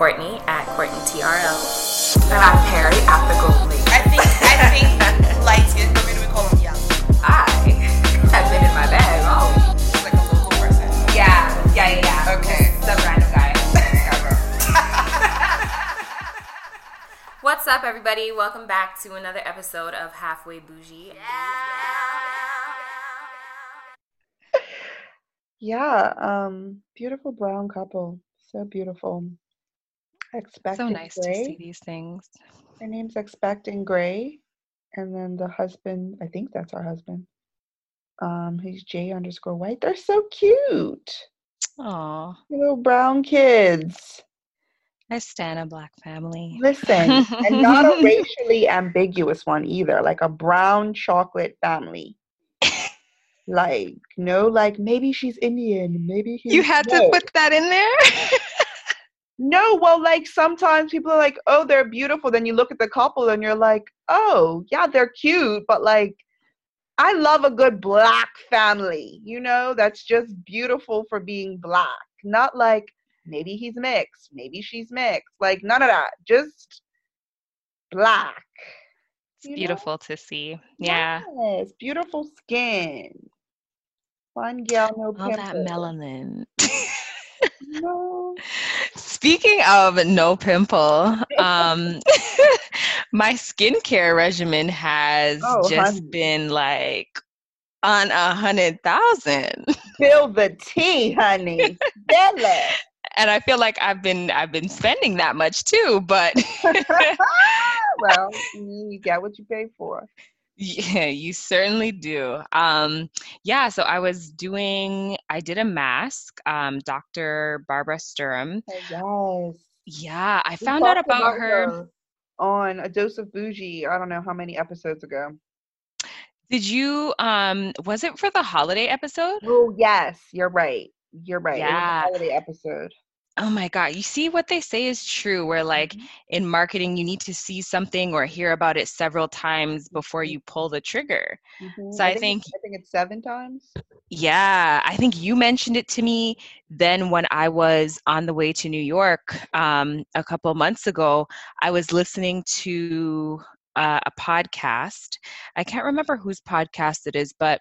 Courtney at Courtney TRL. And I'm Perry at the Gold Lady. I think I think light skin, but maybe we call them young. I have been in my bag. Oh, It's like a local person. yeah, yeah, yeah, yeah. Okay. Some random guy. What's up, everybody? Welcome back to another episode of Halfway Bougie. Yeah, um, beautiful brown couple. So beautiful. Expecting Gray. so nice Gray. to see these things. Her name's Expecting Gray. And then the husband, I think that's our husband. Um, he's J underscore white. They're so cute. Oh, Little brown kids. I stand a black family. Listen, and not a racially ambiguous one either, like a brown chocolate family. Like, no, like maybe she's Indian, maybe he's You had to put that in there? No, well, like sometimes people are like, oh, they're beautiful. Then you look at the couple and you're like, oh, yeah, they're cute, but like, I love a good black family, you know, that's just beautiful for being black. Not like maybe he's mixed, maybe she's mixed, like none of that. Just black. It's you know? beautiful to see. Yeah. Yes, beautiful skin. Fun gal, no All that melanin. No. Speaking of no pimple, um, my skincare regimen has Oh, just honey. been like on a hundred thousand. Spill the tea, honey. And I feel like I've been I've been spending that much too, but well, you get what you pay for. Yeah, you certainly do. Um, yeah, so I was doing, I did a mask, um, Dr. Barbara Sturm. Oh, yes. Yeah, I We found out talked about her. on a dose of bougie. I don't know how many episodes ago. Did you, um, was it for the holiday episode? Oh yes, you're right. You're right. It was a Yeah. holiday episode. Oh my God, you see what they say is true, where like Mhm. in marketing, you need to see something or hear about it several times before you pull the trigger. Mhm. So I it's- think- I think it's seven times. Yeah, I think you mentioned it to me then when I was on the way to New York um, a couple months ago. I was listening to uh, a podcast. I can't remember whose podcast it is, but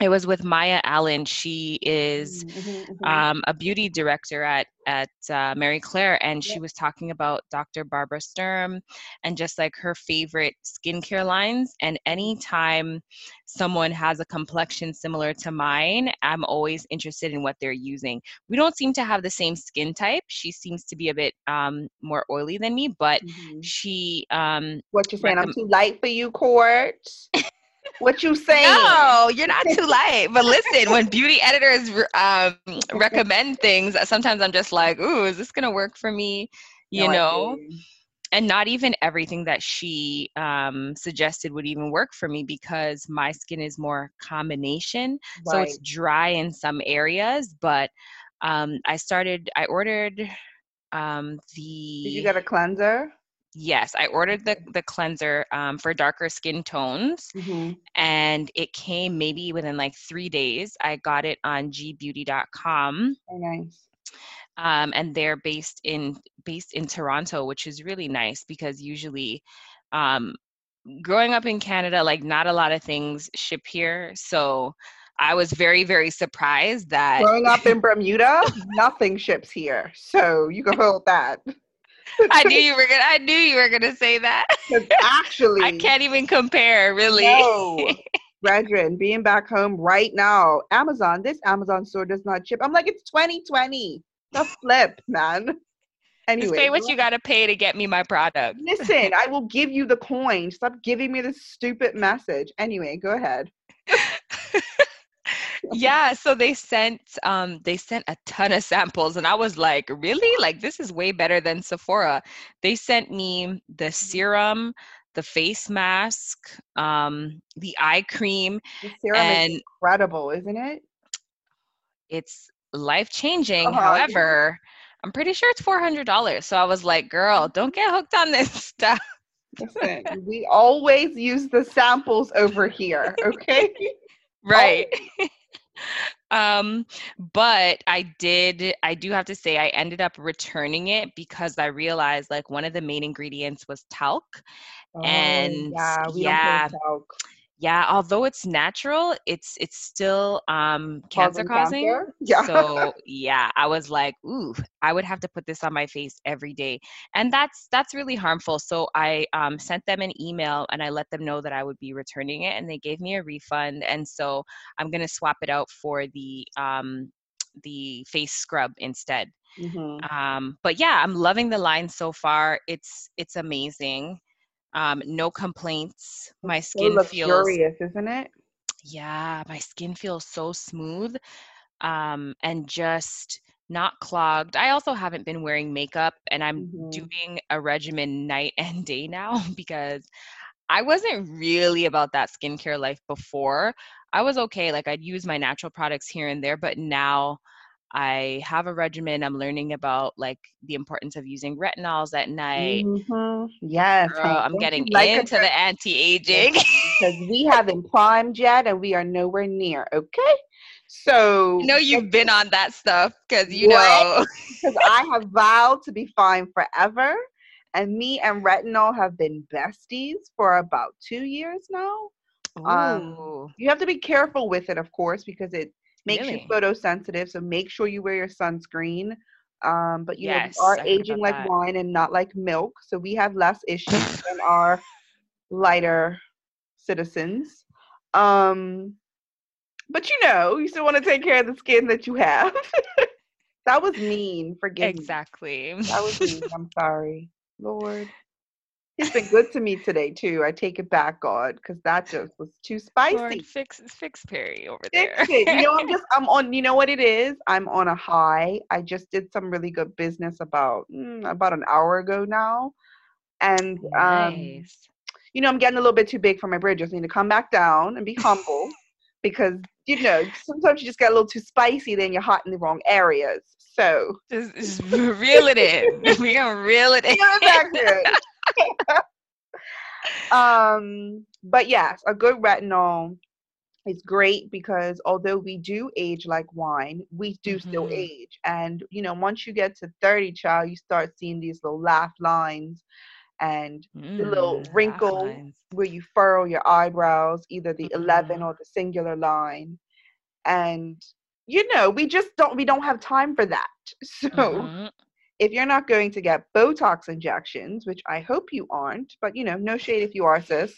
it was with Maya Allen. She is Mhm, mhm, mhm. um, a beauty director at at uh, Marie Claire, and she Yep. was talking about Dr. Barbara Sturm and just like her favorite skincare lines. And anytime someone has a complexion similar to mine, I'm always interested in what they're using. We don't seem to have the same skin type. She seems to be a bit um, more oily than me, but Mhm. she um, What you're saying? I'm too light for you, Court. what you saying? No, you're not too light. But listen, when beauty editors um, recommend things, sometimes I'm just like, ooh, is this gonna work for me? You No, know, and not even everything that she um, suggested would even work for me because my skin is more combination. So it's dry in some areas, but um, I started. I ordered um, the. Did you get a cleanser? Yes, I ordered the the cleanser um, for darker skin tones Mm-hmm. and it came maybe within like three days. I got it on gbeauty.com, Very nice. um, and they're based in based in Toronto, which is really nice because usually, um, growing up in Canada, like not a lot of things ship here, so I was very very surprised that Growing up in Bermuda, nothing ships here, so you can hold that. I knew you were gonna I knew you were gonna say that. actually, I can't even compare, really. No. Brethren, being back home right now, Amazon, this Amazon store does not ship. I'm like, it's 2020. The flip, man. Just Anyway, pay what you gotta pay to get me my product. Listen, I will give you the coin. Stop giving me this stupid message. Anyway, go ahead. Yeah so they sent um they sent a ton of samples and i was like really? Like this is way better than sephora. They sent me the serum the face mask um the eye cream The serum And- is incredible, isn't it? it's life changing Uh-huh. however i'm pretty sure it's $400 so i was like girl don't get hooked on this stuff. Listen, we always use the samples over here, okay? right um, but I did, I do have to say, I ended up returning it because I realized like one of the main ingredients was talc. and yeah, we yeah. Yeah, although it's natural, it's it's still um cancer Causing cancer? Yeah. So yeah, I was like, ooh, I would have to put this on my face every day, and that's that's really harmful. So I um, sent them an email and I let them know that I would be returning it, and they gave me a refund. And so I'm gonna swap it out for the um the face scrub instead. Mhm. Um, but yeah, I'm loving the line so far. It's it's amazing. Um, no complaints. My So skin feels luxurious, isn't it? yeah, my skin feels so smooth um, and just not clogged. I also haven't been wearing makeup and I'm Mhm. doing a regimen night and day now because I wasn't really about that skincare life before. I was okay, like I'd use my natural products here and there, but now I have a regimen. I'm learning about like the importance of using retinols at night. Mhm. Yes. Girl, I'm getting you like a into the anti-aging. because we haven't primed yet and we are nowhere near. Okay. So I know you've been on that stuff because you What? know. because I have vowed to be fine forever. And me and retinol have been besties for about two years now. Um, You have to be careful with it, of course, because it makes Really? you photosensitive. So make sure you wear your sunscreen. Um, but you Yes, know, we are I aging like that. wine and not like milk. So we have less issues than our lighter citizens. Um, but you know, you still want to take care of the skin that you have. that was mean. Forgive me. exactly. That was mean. I'm sorry. Lord. He's been good to me today too. I take it back, God, because that just was too spicy. Lord, fix fix Perry over there. Fix it. You know, I'm just I'm on. You know what it is? I'm on a high. I just did some really good business about mm, about an hour ago now, and um, nice. you know, I'm getting a little bit too big for my bridges. I need to come back down and be humble, because you know sometimes you just get a little too spicy, then you're hot in the wrong areas. So Just, just reel it in. We're gonna reel it in. back um, but yes, a good retinol is great because although we do age like wine, we do still Mhm. age. And you know, once you get to 30, child, you start seeing these little laugh lines and the little Mm, wrinkle where you furrow your eyebrows, either the 11 Mhm. or the singular line. And you know, we just don't we don't have time for that. So Mhm. if you're not going to get Botox injections, which I hope you aren't, but you know, no shade if you are, sis.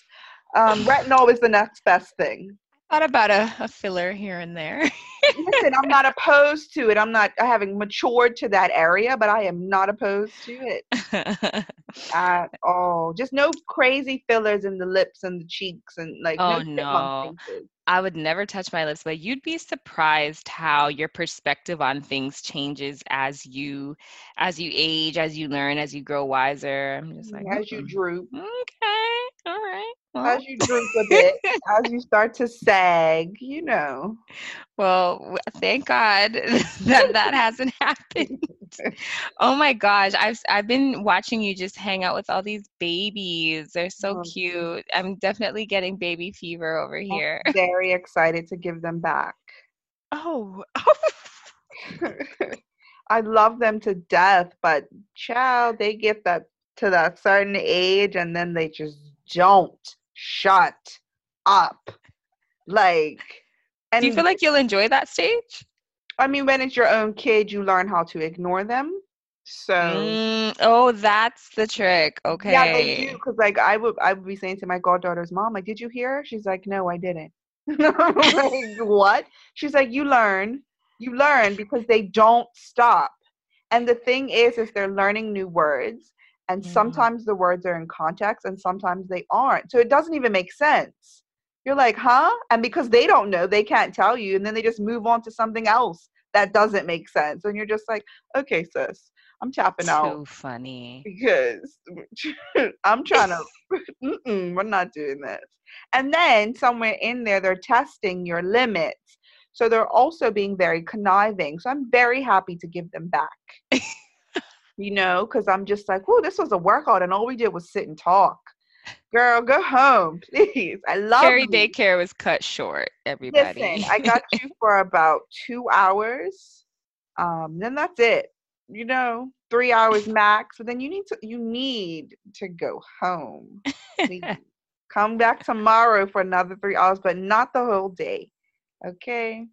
Um, retinol is the next best thing. Thought about a, a filler here and there. Listen, I'm not opposed to it. I'm not I haven't matured to that area, but I am not opposed to it at all. Just no crazy fillers in the lips and the cheeks and like Oh, no, no. I would never touch my lips, but you'd be surprised how your perspective on things changes as you as you age, as you learn, as you grow wiser. I'm just like, As you "Mm, droop, okay, all right. Well, as you droop a bit, as you start to sag, you know. well, thank God that that hasn't happened. Oh my gosh, I've I've been watching you just hang out with all these babies. They're so Oh, cute. I'm definitely getting baby fever over here. I'm very excited to give them back. Oh, oh. I love them to death, but child, they get that to that certain age and then they just don't shut up. Like and do you feel like you'll enjoy that stage? I mean when it's your own kid, you learn how to ignore them. So Mm, oh, that's the trick. Okay. yeah, they do because like I would I would be saying to my goddaughter's mom, like, did you hear? She's like, no, I didn't. Like, what? She's like, you learn, you learn because they don't stop. And the thing is, is they're learning new words, and Mhm. sometimes the words are in context, and sometimes they aren't. So it doesn't even make sense. You're like, huh? And because they don't know, they can't tell you, and then they just move on to something else that doesn't make sense, and you're just like, okay, sis, I'm tapping out Too funny. because I'm trying to, we're not doing this. And then somewhere in there, they're testing your limits. So they're also being very conniving. So I'm very happy to give them back. you know, because I'm just like, oh, this was a workout and all we did was sit and talk. Girl, go home, please. I love Carrie you. daycare was cut short. Everybody. Listen, I got you for about two hours. Um, then that's it. You know, three hours max. But then you need to you need to go home. Come back tomorrow for another three hours, but not the whole day. Okay.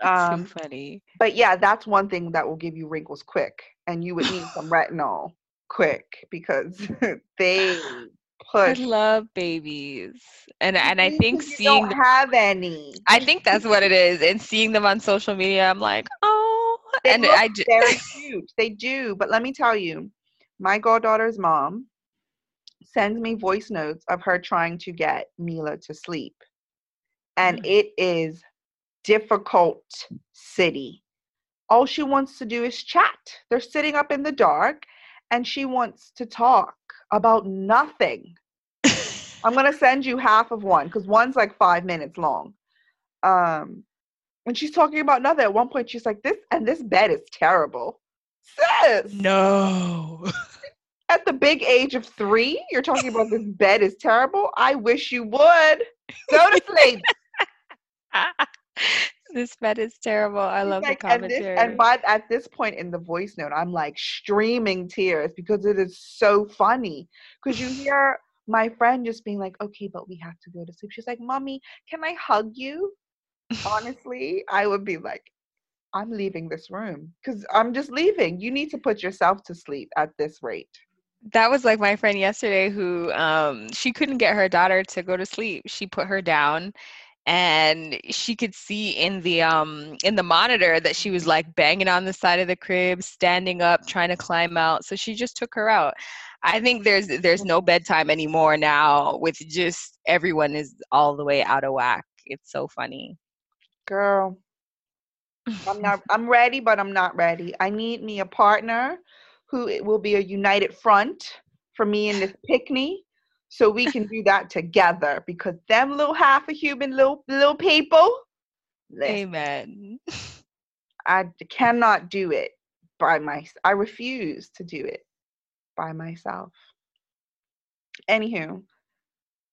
That's Um, too funny. but yeah, that's one thing that will give you wrinkles quick, and you would need some retinol quick because they I love babies, and and I think you seeing don't have any. I think that's what it is, and seeing them on social media, I'm like, oh, They and look I just very cute. They do. But let me tell you, my goddaughter's mom sends me voice notes of her trying to get Mila to sleep. And Mm. it is difficult city. All she wants to do is chat. They're sitting up in the dark and she wants to talk about nothing. I'm gonna send you half of one because one's like five minutes long. Um, and she's talking about nothing. At one point, she's like, "This and this bed is terrible." Sis, no. at the big age of three, you're talking about this bed is terrible. I wish you would go to sleep. this bed is terrible. I love like, the and, this, commentary. and by at this point in the voice note, I'm like streaming tears because it is so funny. Because you hear my friend just being like, "Okay, but we have to go to sleep." She's like, "Mommy, can I hug you?" Honestly, I would be like, "I'm leaving this room because I'm just leaving. You need to put yourself to sleep at this rate." that was like my friend yesterday who um she couldn't get her daughter to go to sleep she put her down and she could see in the um in the monitor that she was like banging on the side of the crib standing up trying to climb out so she just took her out. I think there's there's no bedtime anymore now with just everyone is all the way out of whack. It's so funny. Girl, I'm not I'm ready, but I'm not ready. I need me a partner who it will be a united front for me and this picnic so we can do that together because them little half a human little little people listen, amen i cannot do it by my I refuse to do it by myself. Anywho,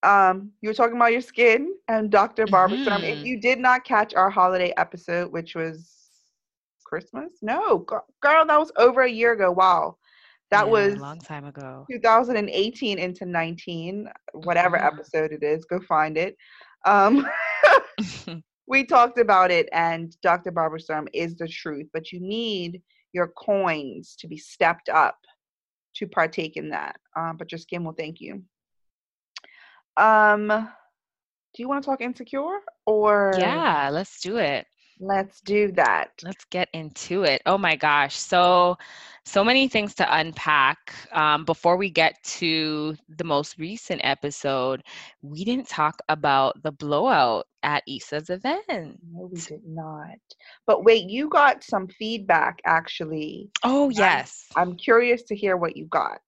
um, you were talking about your skin and Dr. Barbara Sturm. If Mhm. you did not catch our holiday episode, which was Christmas, no, girl that was over a year ago. Wow, that Yeah, was a long time ago 2018 into 19, whatever Mhm. episode it is. Go find it. Um, we talked about it, and Dr. Barbara Sturm is the truth, but you need your coins to be stepped up to partake in that. Um, but your skin will thank you. Um, do you want to talk insecure or yeah let's do it Let's do that. Let's get into it. Oh my gosh. So, so many things to unpack. Um, before we get to the most recent episode, we didn't talk about the blowout at Issa's event. No, we did not. But wait, you got some feedback actually. Oh, yes. I'm curious to hear what you got,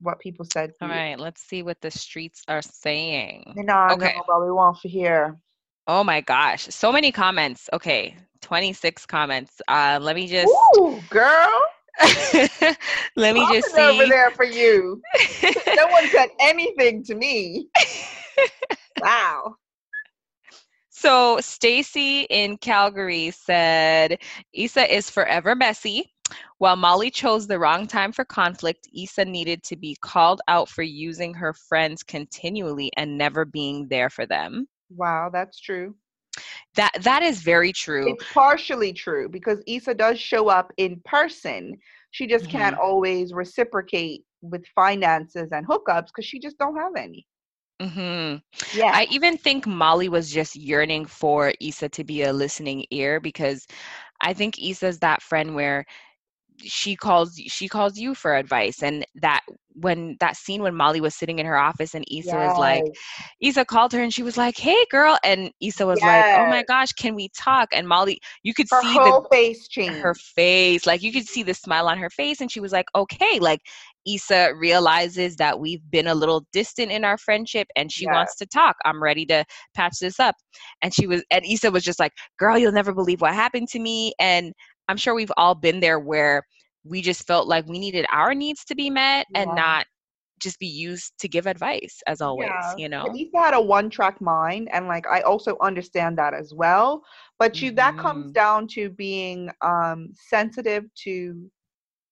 what people said. All right. Let's see what the streets are saying. No, no, Okay. but we want to hear. Oh my gosh. So many comments. Okay. 26 comments. Uh, let me just, Ooh, girl. let me just Popping over there for you. no one said anything to me. Wow. So Stacy in Calgary said, Issa is forever messy. While Molly chose the wrong time for conflict, Issa needed to be called out for using her friends continually and never being there for them. Wow, that's true. That that is very true. It's partially true because Issa does show up in person. She just can't Mm-hmm. always reciprocate with finances and hookups because she just don't have any. hmm Yeah. I even think Molly was just yearning for Issa to be a listening ear because I think Issa's that friend where she calls she calls you for advice and that when that scene when Molly was sitting in her office and Issa was like Issa called her and she was like hey girl and Issa was like oh my gosh can we talk? And Molly you could her see the whole face change her face like you could see the smile on her face and she was like okay like Issa realizes that we've been a little distant in our friendship and she Yes. wants to talk. I'm ready to patch this up. And she was and Issa was just like girl you'll never believe what happened to me. And i'm sure we've all been there where we just felt like we needed our needs to be met and not just be used to give advice as always Yeah. you know Issa had a one track mind, and like I also understand that as well. But you that comes Mhm. down to being um sensitive to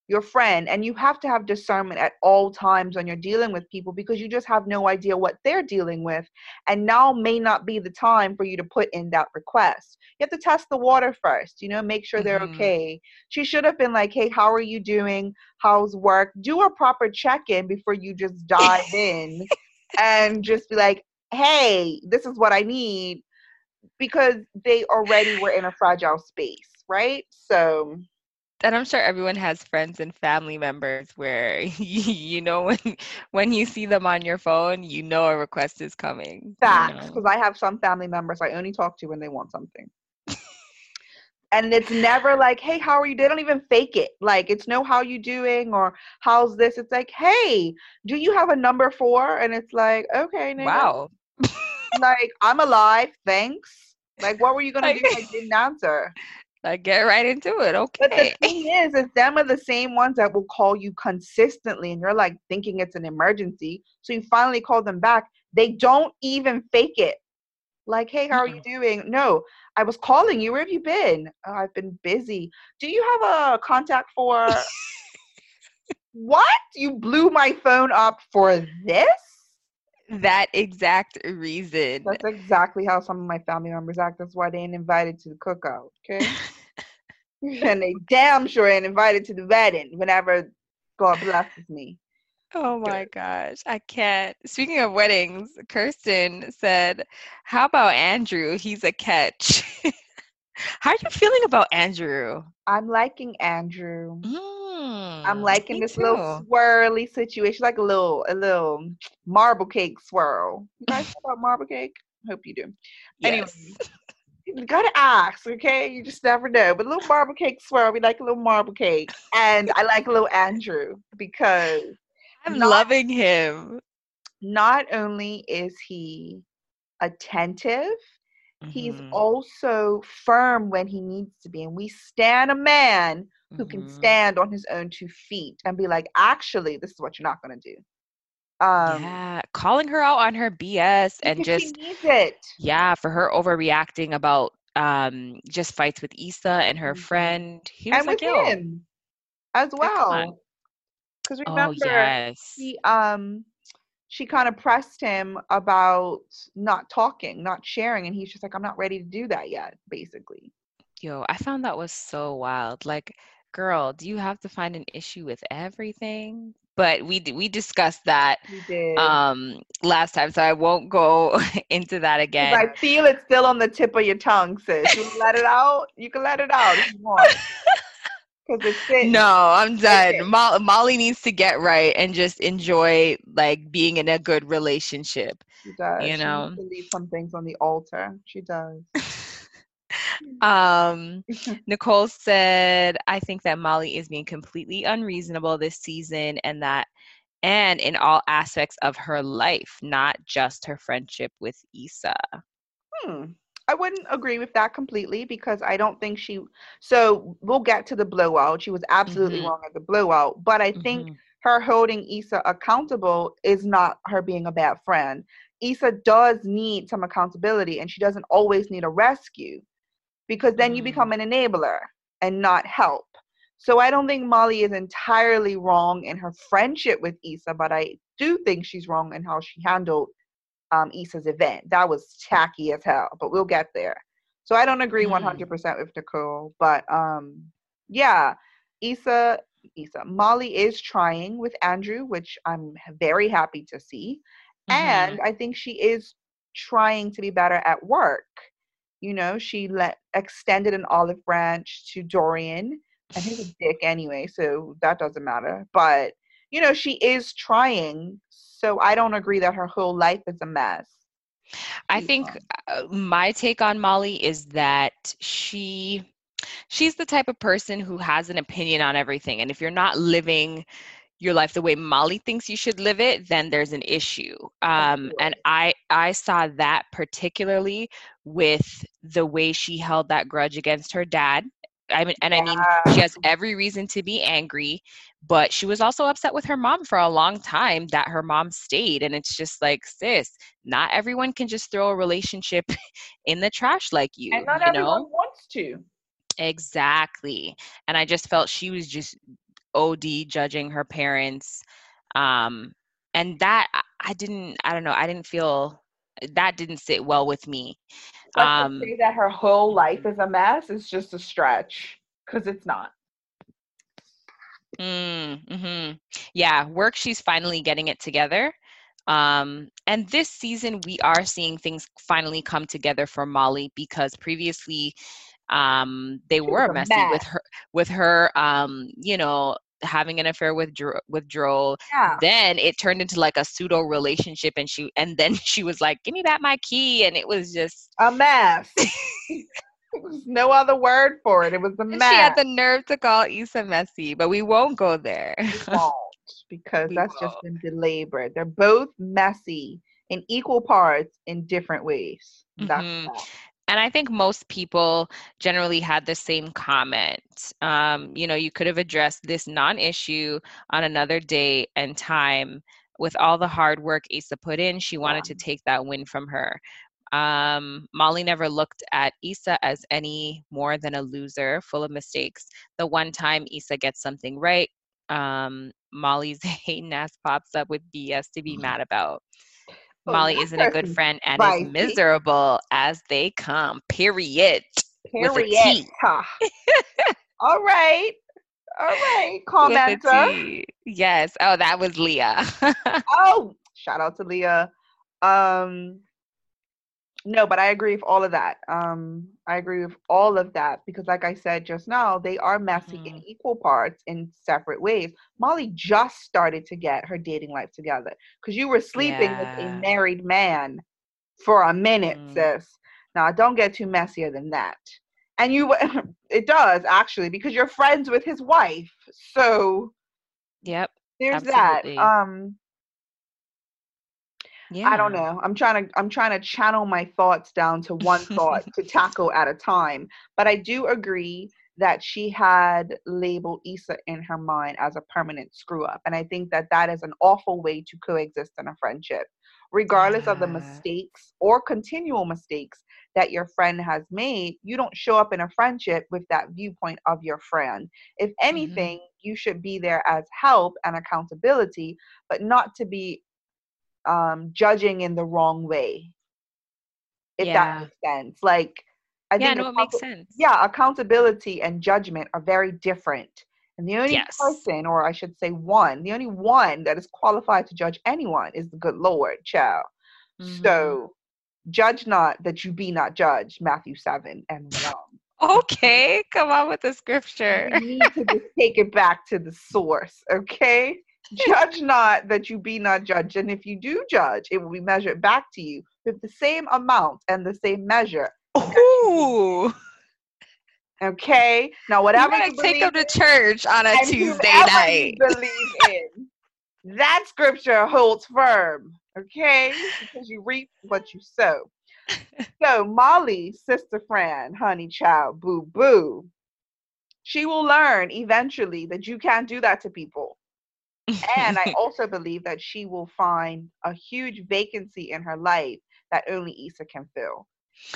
your friend, and you have to have discernment at all times when you're dealing with people because you just have no idea what they're dealing with, and now may not be the time for you to put in that request. You have to test the water first, you know, make sure they're Mhm. okay. She should have been like, "Hey, how are you doing? How's work?" Do a proper check-in before you just dive in and just be like, hey, this is what I need because they already were in a fragile space, right? So, and i'm sure everyone has friends and family members where you know when when you see them on your phone you know a request is coming you facts, know? because I have some family members I only talk to when they want something. and it's never like, hey, how are you? They don't even fake it. Like, it's no, how you doing or how's this? It's like, hey, do you have a number for? And it's like, okay, nigga. wow Like, I'm alive. Thanks. Like, what were you gonna do if I didn't answer? Like get right into it Okay. But the thing is, is them are the same ones that will call you consistently, and you're like thinking it's an emergency. So you finally call them back. They don't even fake it. Like, hey, how are you doing? No, I was calling you. Where have you been? "Oh, I've been busy. Do you have a contact for? what? You blew my phone up for this? that exact reason That's exactly how some of my family members act. That's why they ain't invited to the cookout. Okay. and they damn sure ain't invited to the wedding whenever God blesses me. Oh my gosh, I can't. Speaking of weddings, Kirsten said, How about Andrew? He's a catch. How are you feeling about Andrew? I'm liking Andrew. I'm Mm, liking me this little too. swirly situation, like a little a little marble cake swirl. You guys know about marble cake? Hope you do. anyway. You gotta ask, okay? You just never know. But a little marble cake swirl, we like a little marble cake, and I like a little Andrew because I'm not- loving him. not only is he attentive, he's Mhm, also firm when he needs to be. And we stand a man who can mhm. stand on his own two feet and be like, actually, this is what you're not going to do. Um, yeah, calling her out on her BS and just he needs it. yeah, for her overreacting about um just fights with Issa and her Mhm. friend. He was And like, with "Yo, him as well. Because oh remember, yes, he um she kind of pressed him about not talking, not sharing, and he's just like, I'm not ready to do that yet, basically. yo, I found that was so wild. Like, girl, do you have to find an issue with everything?" But we we discussed that um last time, so I won't go into that again. I feel it's still on the tip of your tongue, sis. You can let it out. You can let it out if you want. No, I'm done. Mo- Molly needs to get right and just enjoy like being in a good relationship. She does. you She needs know. to leave some things on the altar. She does. um, Nicole said, "I think that Molly is being completely unreasonable this season, and that, and in all aspects of her life, not just her friendship with Issa." Hmm. I wouldn't agree with that completely because I don't think she. So we'll get to the blowout. She was absolutely Mhm. wrong at the blowout, but I think Mhm. her holding Issa accountable is not her being a bad friend. Issa does need some accountability and she doesn't always need a rescue because then you Mm. become an enabler and not help. So I don't think Molly is entirely wrong in her friendship with Issa, but I do think she's wrong in how she handled um, Issa's event. That was tacky as hell, but we'll get there. So I don't agree Mm. 100% with Nicole, but um, yeah, Issa, Issa, Molly is trying with Andrew, which I'm very happy to see, Mhm. and I think she is trying to be better at work. You know, she let extended an olive branch to Dorian, and he's a dick anyway, so that doesn't matter. But you know, she is trying. So I don't agree that her whole life is a mess. I think uh, my take on Molly is that she she's the type of person who has an opinion on everything and if you're not living your life the way Molly thinks you should live it then there's an issue um and. I I saw that particularly with the way she held that grudge against her dad I mean, and I mean, she has every reason to be angry, but she was also upset with her mom for a long time that her mom stayed. And it's just like, sis, not everyone can just throw a relationship in the trash like you. and not you everyone know? wants to. Exactly. And I just felt she was just OD judging her parents. Um, and that I- I didn't, I don't know, I didn't feel that didn't sit well with me. But Um, to say that her whole life is a mess is just a stretch because it's not. Mm, hmm Yeah, work, she's finally getting it together. Um, and this season, we are seeing things finally come together for Molly because previously um, they was were a messy with her, with her, um, you know, having an affair with Dro- with Joel. Yeah. Then it turned into like a pseudo relationship, and she and then she was like, "Give me back my key," and it was just A mess. There's no other word for it. It was a mess. she had the nerve to call Issa messy, but we won't go there. Won't, because We that's just won't. been belabored. They're both messy in equal parts in different ways. That's Mhm. that. And I think most people generally had the same comment. Um, you know, you could have addressed this non-issue on another day and time. With all the hard work Issa put in, she wanted to take that win from her. Um, Molly never looked at Issa as any more than a loser, full of mistakes. The one time Issa gets something right, um, Molly's hating ass pops up with BS to be mad about. Oh, Molly isn't a good friend and spicy. is miserable as they come. Period. Period. Ha. All right. All right. Commenter. Yes. Oh, that was Leah. Oh, shout out to Leah. Um, no, but I agree with all of that. Um, I agree with all of that because, like I said just now, they are messy in Mhm. equal parts in separate ways. Molly just started to get her dating life together because you were sleeping with a married man for a minute, Mm. sis. Now, don't get too messier than that. And you, it does actually because you're friends with his wife. So yep. there's Absolutely. that. Um, Yeah. I don't know. I'm trying to I'm trying to channel my thoughts down to one thought to tackle at a time. But I do agree that she had labeled Issa in her mind as a permanent screw up, and I think that that is an awful way to coexist in a friendship, regardless of the mistakes or continual mistakes that your friend has made. You don't show up in a friendship with that viewpoint of your friend. If mm-hmm. anything, you should be there as help and accountability, but not to be um judging in the wrong way if Yeah. that makes sense like i Yeah, think no, it makes sense. yeah accountability and judgment are very different and the only Yes. person or i should say one the only one that is qualified to judge anyone is the good lord child Mhm. so judge not that you be not judged matthew 7 and 1 Okay, come on with the scripture. we need to just take it back to the source okay judge not that you be not judged and if you do judge it will be measured back to you with the same amount and the same measure. Ooh. okay? Now I'm whatever gonna you take believe them to church on a Tuesday night. believe in? That scripture holds firm okay? Because you reap what you sow. So molly sister fran honey child boo boo she will learn eventually that you can't do that to people and I also believe that she will find a huge vacancy in her life that only Issa can fill.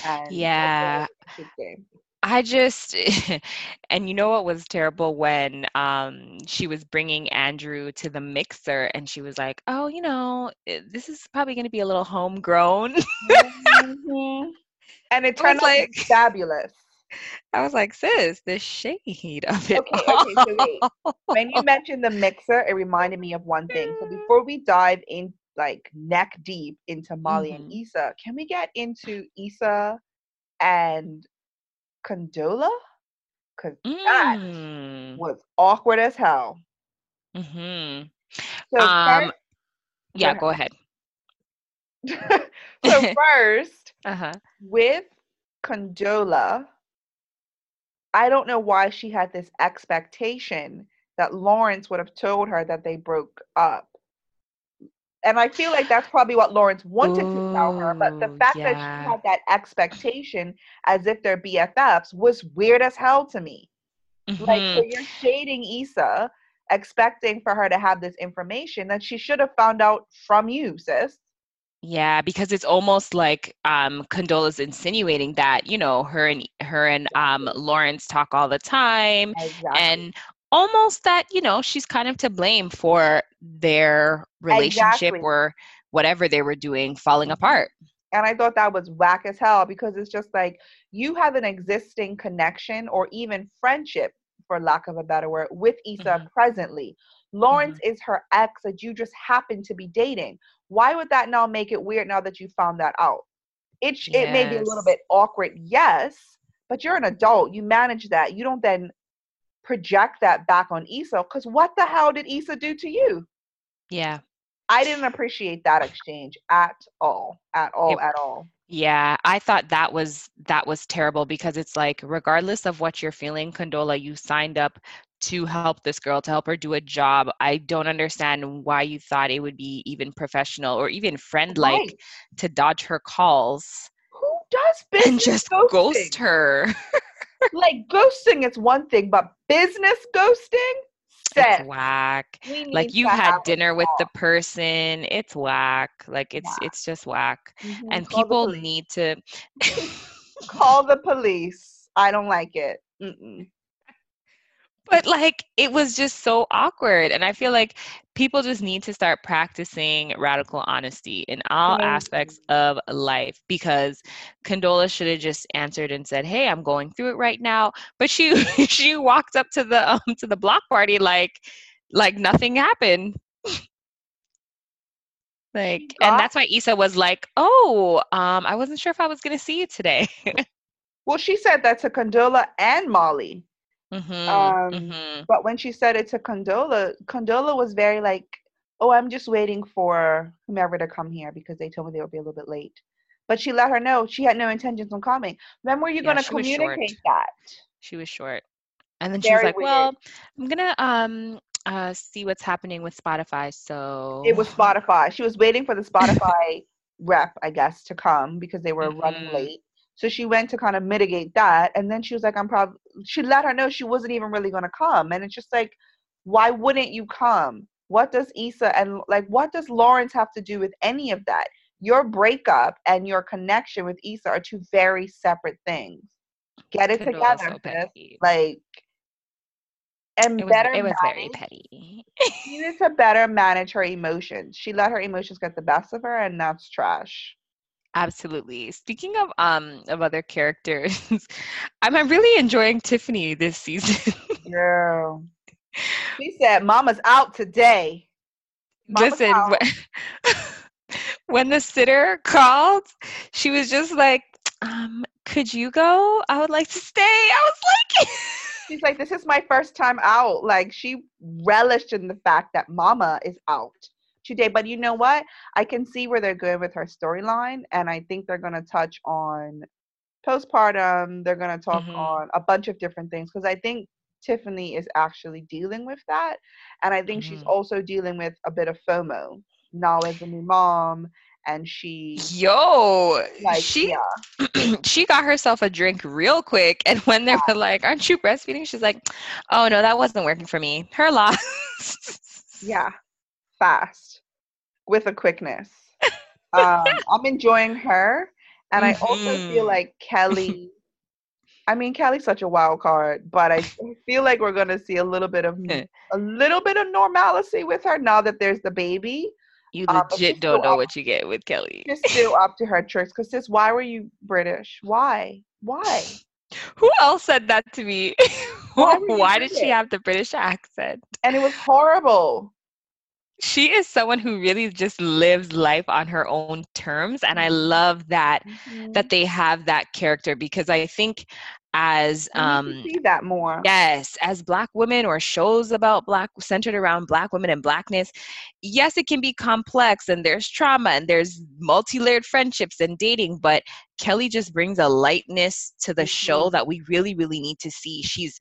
And Yeah. I should say. I just, and you know what was terrible when um, she was bringing Andrew to the mixer and she was like, oh, you know, eh, this is probably going to be a little homegrown. Mhm. And it turned out like- fabulous. I was like, sis, the shade of it. Okay, okay, so wait. When you mentioned the mixer, it reminded me of one thing. So before we dive in like neck deep into Molly and Mhm. Issa, can we get into Issa and Condola? Because that Mm, was awkward as hell. Mm-hmm. So Um, first, Yeah, ahead. go ahead. so first, Uh huh. with Condola, I don't know why she had this expectation that Lawrence would have told her that they broke up. And I feel like that's probably what Lawrence wanted to tell her, but the Ooh, fact that she had that expectation as if they're BFFs was weird as hell to me. Like, so Mhm. you're shading Issa, expecting for her to have this information that she should have found out from you, sis. Yeah, because it's almost like um Condola's insinuating that, you know, her and her and um Lawrence talk all the time Exactly. and almost that, you know, she's kind of to blame for their relationship Exactly. or whatever they were doing falling Mhm. apart. and I thought that was whack as hell because it's just like you have an existing connection or even friendship, for lack of a better word, with Issa Mhm. presently. Lawrence mm-hmm. is her ex that you just happen to be dating. Why would that now make it weird now that you found that out? It sh- it may be a little bit awkward, yes, but you're an adult. You manage that. You don't then project that back on Issa because what the hell did Issa do to you? Yeah. I didn't appreciate that exchange at all, at all, Yep. at all. Yeah, I thought that was that was terrible because it's like regardless of what you're feeling, Condola, you signed up to help this girl, to help her do a job. I don't understand why you thought it would be even professional or even friend-like Right. to dodge her calls Who does business and just ghosting? ghost her. like ghosting is one thing, but business ghosting, It's whack. Like you've had dinner with the person. It's whack. Like it's Whack. it's just whack. Mhm, And call people need to call the police. I don't like it. Mm-mm. But like it was just so awkward. And I feel like people just need to start practicing radical honesty in all aspects of life because Condola should have just answered and said, Hey, I'm going through it right now. But she she walked up to the um to the block party like like nothing happened. like and that's why Issa was like, Oh, um, I wasn't sure if I was gonna see you today. Well, she said that to Condola and Molly, hmm Um, hmm but when she said it to Condola, Condola was very like, "Oh, I'm just waiting for whomever to come here because they told me they would be a little bit late." But she let her know she had no intentions on coming. When were you Yeah, going to communicate that? She was short. And then she was like, weird. Well, I'm gonna um uh see what's happening with Spotify. So It was Spotify. She was waiting for the Spotify rep, I guess, to come because they were running Mhm. late. So she went to kind of mitigate that, and then she was like, "I'm probably." She let her know she wasn't even really going to come, and it's just like, why wouldn't you come? What does Issa and like what does Lawrence have to do with any of that? Your breakup and your connection with Issa are two very separate things. Get it together, sis. Like, and It was better it was very petty. she needed to better manage her emotions. She let her emotions get the best of her, and that's trash. Absolutely. Speaking of um of other characters, I'm I'm really enjoying Tiffany this season. Girl. She said, Mama's out today. Mama's Listen, out. when, when the sitter called, she was just like, um, could you go? I would like to stay. I was like She's like, This is my first time out. Like, she relished in the fact that Mama is out today. But you know what? I can see where they're going with her storyline. And I think they're going to touch on postpartum. They're going to talk Mhm. on a bunch of different things. Because I think Tiffany is actually dealing with that. And I think she's Mhm. also dealing with a bit of FOMO now as a new mom. And she, Yo, like, she yeah. she got herself a drink real quick, and when they were like, "Aren't you breastfeeding?" She's like, "Oh no, that wasn't working for me." Her loss. Yeah, fast with a quickness. um, I'm enjoying her, and I also feel Mhm. like Kelly. I mean, Kelly's such a wild card, but I feel like we're gonna see a little bit of a little bit of normalcy with her now that there's the baby. You but legit don't know up- what you get with Kelly. She's still up to her tricks. Cause sis, why were you British? Why? Why? Who else said that to me? Why Why did she have the British accent? And it was horrible. She is someone who really just lives life on her own terms, and I love that Mm-hmm. that they have that character because I think as We need to um see that more. Yes, as black women or shows about black centered around black women and blackness, yes, it can be complex and there's trauma and there's multi-layered friendships and dating, but Kelly just brings a lightness to the show Mhm. that we really, really need to see. She's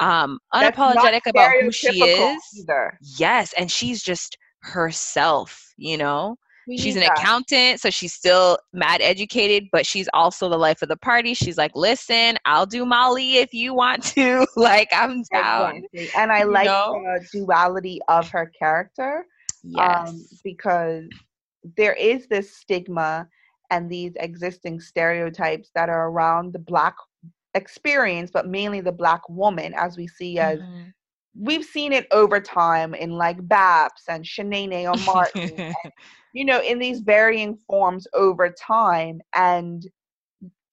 um unapologetic about who she is. Either. Yes, and she's just herself, you know? We she's an that. accountant, so she's still mad educated, but she's also the life of the party. She's like, listen, I'll do Molly if you want to. like, I'm down. Exactly. And I You like know? the duality of her character Yes. um, because there is this stigma and these existing stereotypes that are around the black experience, but mainly the black woman, as we see as Mhm. we've seen it over time in like Baps and Sheneneh or Martin, and, you know, in these varying forms over time. And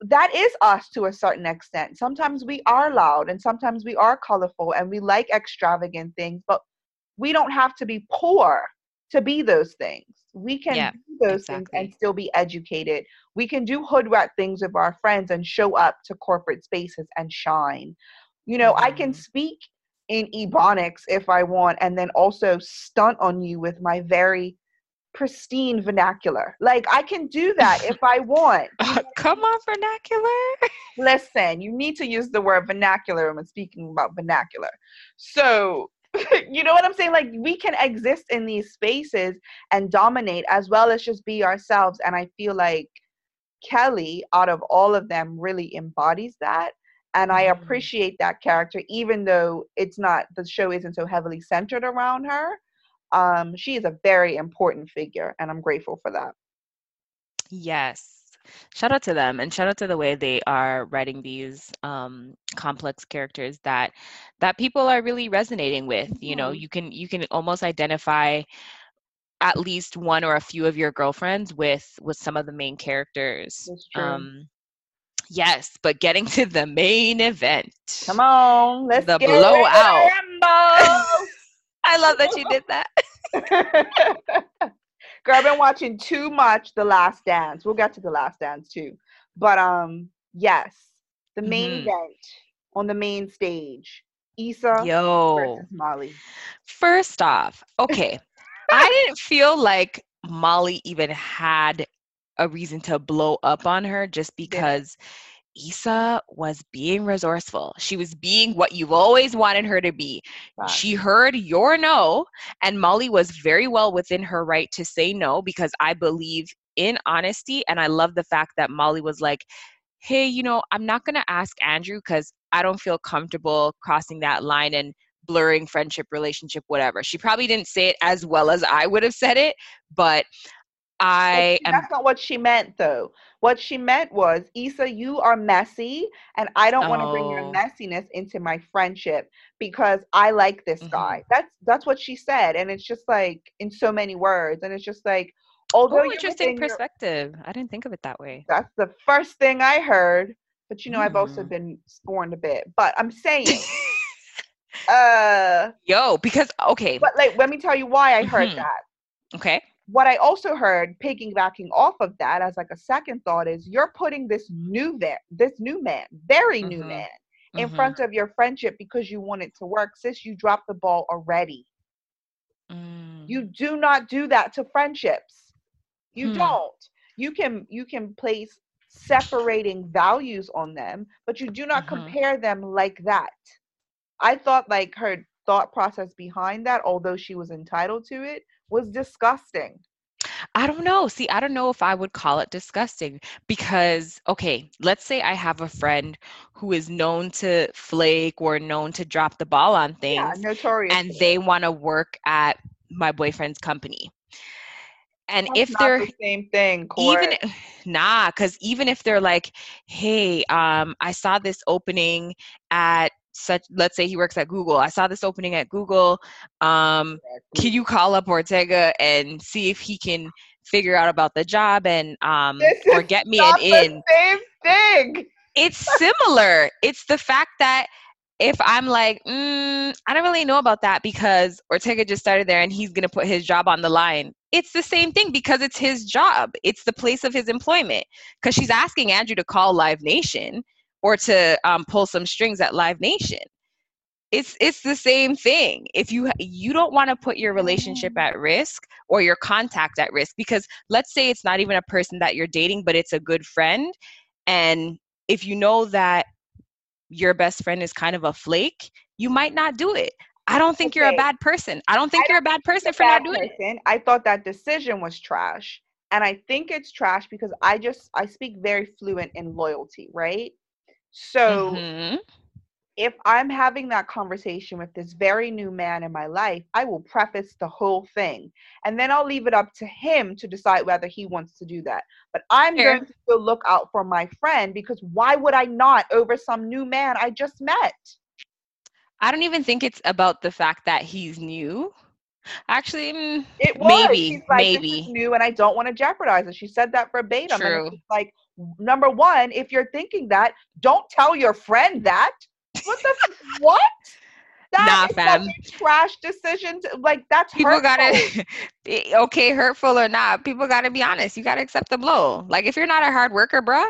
that is us to a certain extent. Sometimes we are loud and sometimes we are colorful and we like extravagant things, but we don't have to be poor to be those things. We can Yeah, do those things and still be educated. We can do hood rat things with our friends and show up to corporate spaces and shine. You know, I can Mhm. speak in ebonics if I want and then also stunt on you with my very pristine vernacular. Like I can do that if I want. Come on, vernacular. Listen, you need to use the word vernacular when speaking about vernacular. So, you know what I'm saying? Like, we can exist in these spaces and dominate as well as just be ourselves. And I feel like Kelly, out of all of them, really embodies that. And I Mhm. appreciate that character, even though it's not, the show isn't so heavily centered around her. Um, she is a very important figure, and I'm grateful for that. Yes. Shout out to them and shout out to the way they are writing these um complex characters that that people are really resonating with. You know, Mhm. you can you can almost identify at least one or a few of your girlfriends with with some of the main characters. Um yes, but getting to the main event. Come on, let's The get ready to blowout. I love that you did that. Girl, I've been watching too much The Last Dance. We'll get to The Last Dance too. But um, yes, the main Mhm. event on the main stage. Issa Yo. versus Molly. First off, okay, I didn't feel like Molly even had a reason to blow up on her just because Issa was being resourceful. She was being what you've always wanted her to be. Facts. She heard your no, and Molly was very well within her right to say no because I believe in honesty. And I love the fact that Molly was like, hey, you know, I'm not going to ask Andrew because I don't feel comfortable crossing that line and blurring friendship, relationship, whatever. She probably didn't say it as well as I would have said it, But I am. That's not what she meant, though. What she meant was, Issa, you are messy, and I don't want to bring your Oh. messiness into my friendship because I like this Mhm. guy. That's that's what she said, and it's just like in so many words, and it's just like, although Oh, interesting within your- perspective. I didn't think of it that way. that's the first thing I heard. But you know, I've also Mm. been scorned a bit. But I'm saying, uh, Yo, because okay, but like, let me tell you why I heard Mhm. that. okay, what I also heard, piggybacking off of that, as like a second thought, is you're putting this new va- this new man, very new Mhm. man, in Mhm. front of your friendship because you want it to work. Sis, you dropped the ball already. Mm. You do not do that to friendships. You Hmm. don't. You can you can place separating values on them, but you do not Mhm. compare them like that. I thought like her thought process behind that, although she was entitled to it, was disgusting. I don't know. See, I don't know if I would call it disgusting because, okay, let's say I have a friend who is known to flake or known to drop the ball on things. Yeah, notorious. and they want to work at my boyfriend's company. And That's if they're the same thing, even nah because even if they're like hey um i saw this opening at such let's say he works at google. I saw this opening at google. Um can you call up ortega and see if he can figure out about the job and um or get me an the in? same thing. it's similar. It's the fact that if i'm like mm, i don't really know about that because ortega just started there and he's going to put his job on the line. It's the same thing because it's his job. It's the place of his employment because she's asking andrew to call live nation or to um, pull some strings at live nation it's it's the same thing if you you don't want to put your relationship at risk or your contact at risk because let's say it's not even a person that you're dating but it's a good friend and if you know that your best friend is kind of a flake you might not do it i don't think you're a bad person i don't think I you're a bad person for not bad doing it person. I thought that decision was trash. and I think it's trash because I just I speak very fluent in loyalty, right? So Mhm. if I'm having that conversation with this very new man in my life, I will preface the whole thing. And then I'll leave it up to him to decide whether he wants to do that. But I'm Fair. going to look out for my friend because why would I not over some new man I just met? I don't even think it's about the fact that he's new. Actually, mm, It was. Maybe, like, maybe. new and I don't want to jeopardize it. She said that verbatim. True. like, number one, if you're thinking that, don't tell your friend that. What the what? That Nah, is fam. such a trash decision. To, like that's people hurtful. gotta be- okay hurtful or not people gotta be honest you gotta accept the blow like if you're not a hard worker bruh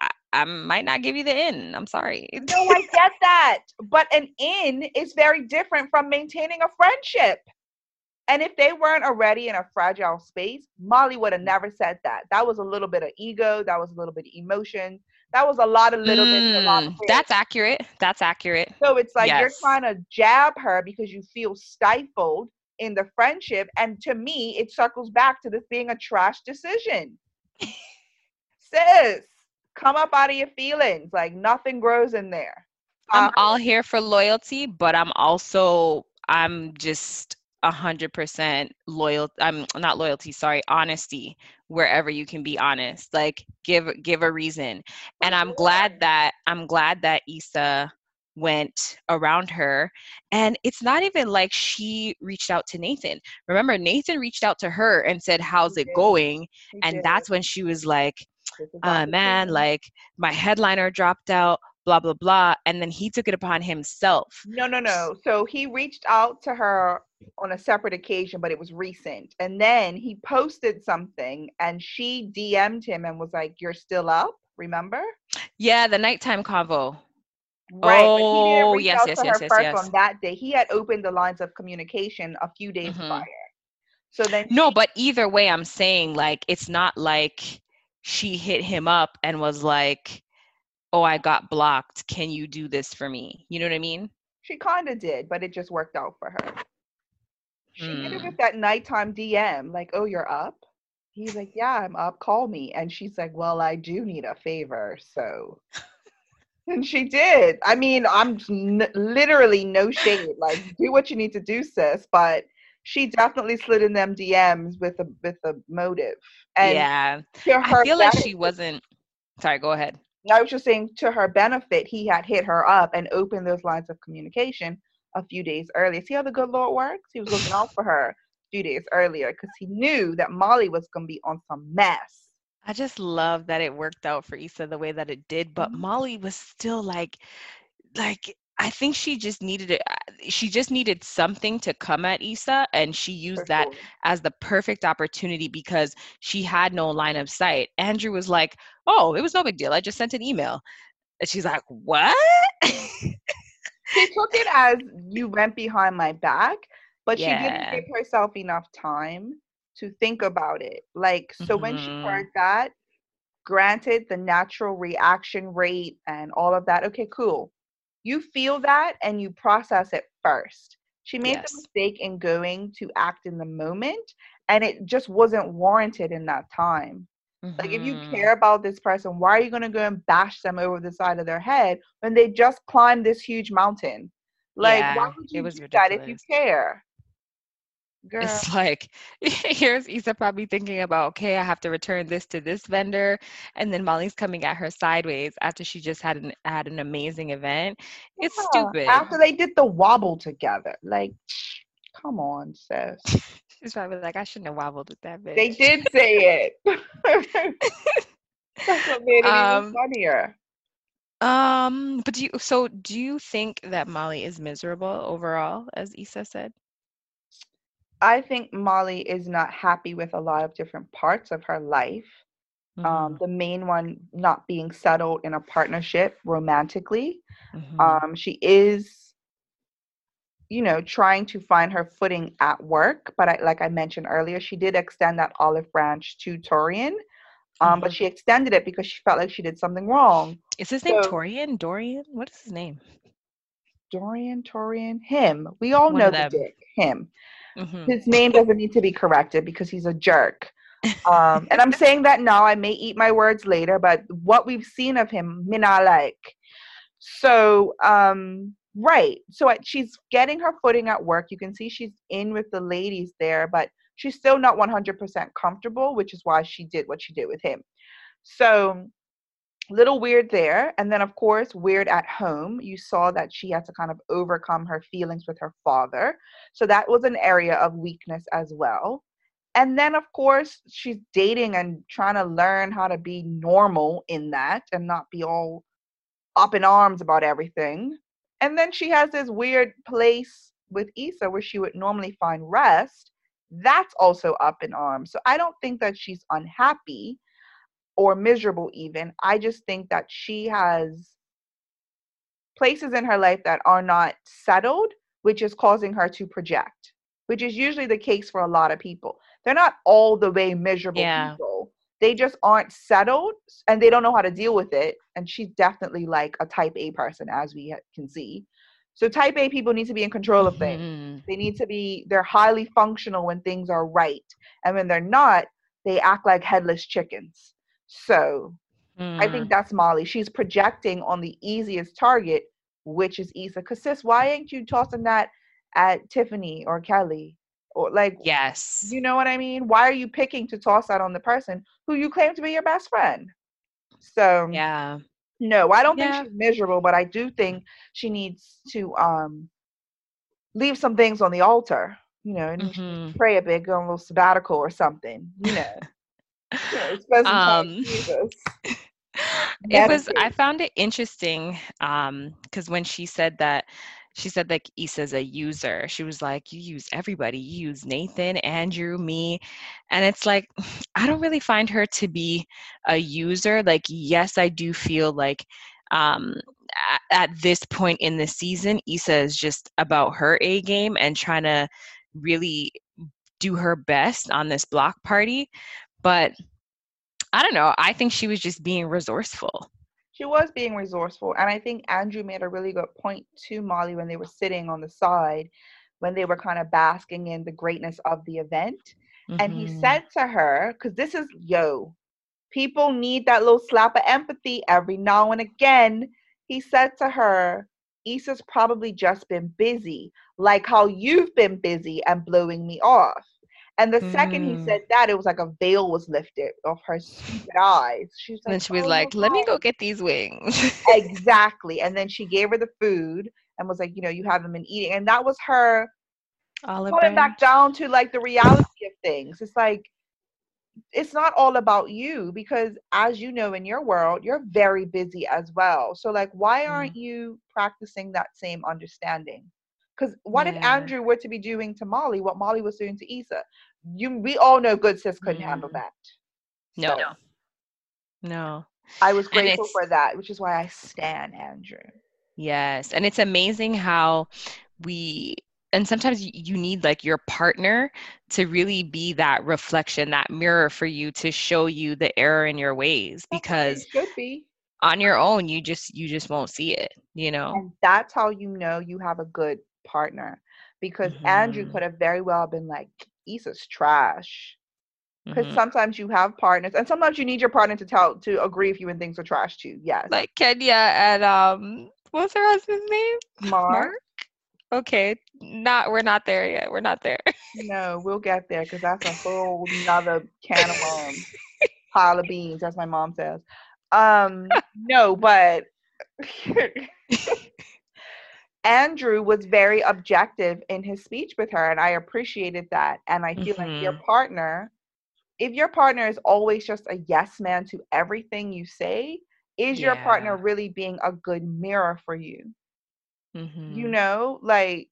I, I might not give you the in i'm sorry No, I get that. But an in is very different from maintaining a friendship. And if they weren't already in a fragile space, Molly would have never said that. That was a little bit of ego. That was a little bit of emotion. That was a lot of little bits, a lot of Mm, that's accurate that's accurate So it's like you're Yes. trying to jab her because you feel stifled in the friendship. And to me, it circles back to this being a trash decision. Sis, come up out of your feelings. Like nothing grows in there. i'm all here for loyalty but i'm also i'm just a hundred percent loyal i'm not loyalty sorry honesty wherever you can be honest like give give a reason. And i'm glad that i'm glad that Issa went around her and it's not even like she reached out to Nathan. Remember Nathan reached out to her and said how's it going? And that's when she was like uh man like my headliner dropped out blah blah blah and then he took it upon himself No, no, no. So he reached out to her on a separate occasion, but it was recent. And then he posted something and she DM'd him and was like, You're still up, remember? yeah the nighttime convo Right. but he didn't Oh, yes, yes, yes, yes, first yes. on that day. He had opened the lines of communication a few days Mhm. prior. So then No, she- but either way, I'm saying like it's not like she hit him up and was like, "Oh, I got blocked. Can you do this for me?" You know what I mean? she kind of did, but it just worked out for her. She did it Hmm. with that nighttime DM, like, "Oh, you're up." He's like, "Yeah, I'm up. Call me." And she's like, "Well, I do need a favor, so." And she did. I mean, I'm n- literally no shade. Like, do what you need to do, sis. But she definitely slid in them DMs with a with a motive. And yeah, to her I feel like she wasn't. Sorry, go ahead. I was just saying to her benefit, he had hit her up and opened those lines of communication a few days earlier. See how the good Lord works? He was looking out for her a few days earlier because he knew that Molly was going to be on some mess. I just love that it worked out for Issa the way that it did, but Mhm. Molly was still like, like I think she just needed it. uh, She just needed something to come at Issa, and she used for that sure. as the perfect opportunity because she had no line of sight. Andrew was like, "Oh, it was no big deal. I just sent an email." And she's like, "What?" She took it as you went behind my back, but she didn't give herself enough time to think about it. Like, so when she Mhm. heard that, granted the natural reaction rate and all of that, okay, cool. You feel that and you process it first. She made Yes. the mistake in going to act in the moment, and it just wasn't warranted in that time. Like, if you Mhm. care about this person, why are you going to go and bash them over the side of their head when they just climbed this huge mountain? Like, Yeah, why would you do that if you care? Girl, It's like here's Issa probably thinking about, okay, I have to return this to this vendor, and then Molly's coming at her sideways after she just had an had an amazing event. It's yeah, stupid. After they did the wobble together, like, come on, sis. She's probably like, I shouldn't have wobbled with that bitch. They did say it. That's what made it Um, even funnier. Um, but do you so do you think that Molly is miserable overall, as Issa said? I think Molly is not happy with a lot of different parts of her life. Mm-hmm. Um, the main one not being settled in a partnership romantically. Mhm, mhm. Um, she is, you know, trying to find her footing at work. But I, like I mentioned earlier, she did extend that olive branch to Torian. Um, but Mhm. she extended it because she felt like she did something wrong. Is his name so- Torian? Dorian? What is his name? Dorian, Torian, him. We all One know the dick, him. Mhm. His name doesn't need to be corrected because he's a jerk. um, and I'm saying that now. I may eat my words later, but what we've seen of him, not like. So, um, right. So she's getting her footing at work. You can see she's in with the ladies there, but she's still not 100% comfortable, which is why she did what she did with him. So, little weird there. And then, of course, weird at home. You saw that she had to kind of overcome her feelings with her father. So, that was an area of weakness as well. And then, of course, she's dating and trying to learn how to be normal in that and not be all up in arms about everything. And then she has this weird place with Issa where she would normally find rest. That's also up in arms. So I don't think that she's unhappy or miserable, even. I just think that she has places in her life that are not settled, which is causing her to project, which is usually the case for a lot of people. They're not all the way miserable Yeah. people. They just aren't settled and they don't know how to deal with it. And she's definitely like a type A person, as we can see. So, type A people need to be in control of things. Mhm. They need to be, they're highly functional when things are right. And when they're not, they act like headless chickens. So, I Mm. think that's Molly. She's projecting on the easiest target, which is Issa. Because, sis, why ain't you tossing that at Tiffany or Kelly? Or, like, Yes. you know what I mean? Why are you picking to toss that on the person who you claim to be your best friend? So, Yeah. no, I don't Yeah. think she's miserable, but I do think she needs to um leave some things on the altar. You know, and Mhm. pray a bit, go on a little sabbatical or something. You know, you know spend some time with Um, it was i found it interesting um because when she said that she said like Issa's a user. She was like you use everybody. You use nathan andrew me. And it's like i don't really find her to be a user. Like yes i do feel like um at, at this point in the season Issa is just about her a game and trying to really do her best on this block party. But I don't know. I think she was just being resourceful. She was being resourceful, and I think Andrew made a really good point to Molly when they were sitting on the side, when they were kind of basking in the greatness of the event. And he Mhm. said to her, because this is yo, people need that little slap of empathy every now and again. He said to her, Issa's probably just been busy, like how you've been busy and blowing me off. And the second he Mm. said that, it was like a veil was lifted off her stupid eyes. She was And like, then she was "Oh, like, let me go get these wings. exactly. And then she gave her the food and was like, you know, you haven't been eating. And that was her Olive coming back down to like the reality of things. It's like it's not all about you because as you know in your world, you're very busy as well. So like why Mm. aren't you practicing that same understanding? Because what if Andrew were to be doing to Molly what Molly was doing to Issa? You we all know good sis couldn't handle Mm. that. No. So No. I was grateful for that, which is why I stand Andrew. Yes. And it's amazing how we, and sometimes you need like your partner to really be that reflection, that mirror for you to show you the error in your ways because it should be. on your own you just you just won't see it, you know? And that's how you know you have a good partner. Because Andrew Mhm. could have very well been like, Issa's trash. Because Mhm. sometimes you have partners, and sometimes you need your partner to tell to agree with you when things are trash too. Yes. Like Kenya and um what's her husband's name? Marc. Okay. Not we're not there yet. We're not there. No, we'll get there because that's a whole nother can of worms. Pile of beans, as my mom says. Um, no, but Andrew was very objective in his speech with her, and I appreciated that. And I feel like your Mhm. partner, if your partner is always just a yes man to everything you say, is your partner really being a good mirror for you? You Mhm. know, like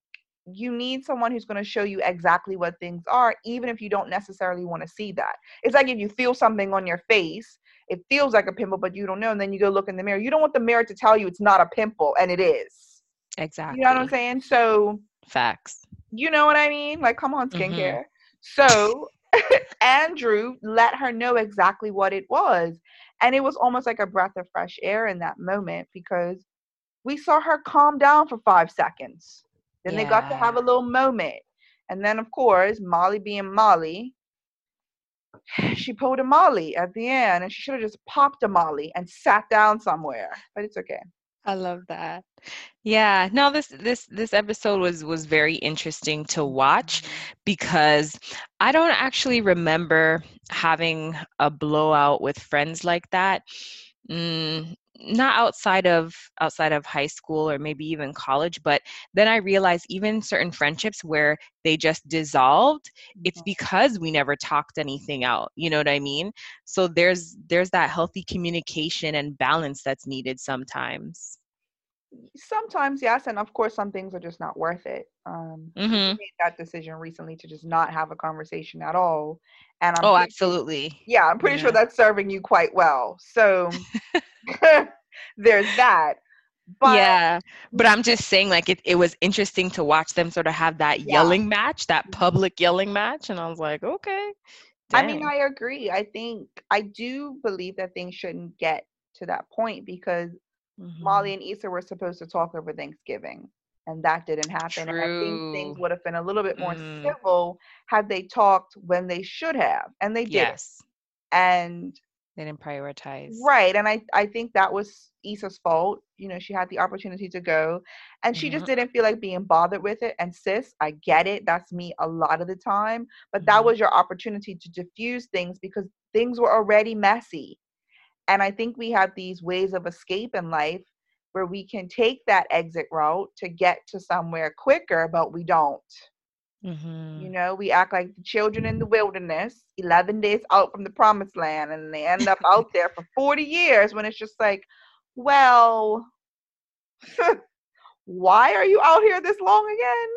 you need someone who's going to show you exactly what things are, even if you don't necessarily want to see that. It's like if you feel something on your face, it feels like a pimple, but you don't know, and then you go look in the mirror. You don't want the mirror to tell you it's not a pimple, and it is. Exactly. You know what I'm saying? So, Facts. you know what I mean? Like, come on, Mhm. skincare. So, Andrew let her know exactly what it was. And it was almost like a breath of fresh air in that moment because we saw her calm down for five seconds. Then they got to have a little moment. And then, of course, Molly being Molly, she pulled a Molly at the end, and she should have just popped a Molly and sat down somewhere. But it's okay. I love that. Yeah, no, this this this episode was was very interesting to watch because I don't actually remember having a blowout with friends like that. Mm, not outside of outside of high school or maybe even college but then i realized even certain friendships where they just dissolved it's mm-hmm. because we never talked anything out you know what i mean? So there's there's that healthy communication and balance that's needed sometimes Sometimes, yes, and of course, some things are just not worth it. Um, I hmm made that decision recently to just not have a conversation at all, and I'm oh absolutely yeah, I'm pretty sure that's serving you quite well. So there's that. But yeah but i'm just saying like it, it was interesting to watch them sort of have that yeah, yelling match that public yelling match and i was like okay I mean, I agree. I think I do believe that things shouldn't get to that point because Molly hmm and Issa were supposed to talk over Thanksgiving, and that didn't happen. And I think things would have been a little bit more mm, civil had they talked when they should have, and they didn't. yes And they didn't prioritize right, and I I think that was Issa's fault. You know, she had the opportunity to go, and she just hmm didn't feel like being bothered with it. And sis, I get it. That's me a lot of the time, but that hmm was your opportunity to diffuse things because things were already messy and I think we have these ways of escape in life where we can take that exit route to get to somewhere quicker, but we don't. hmm You know, we act like the children in the wilderness, 11 days out from the promised land, and they end up out there for 40 years when it's just like, well, why are you out here this long again?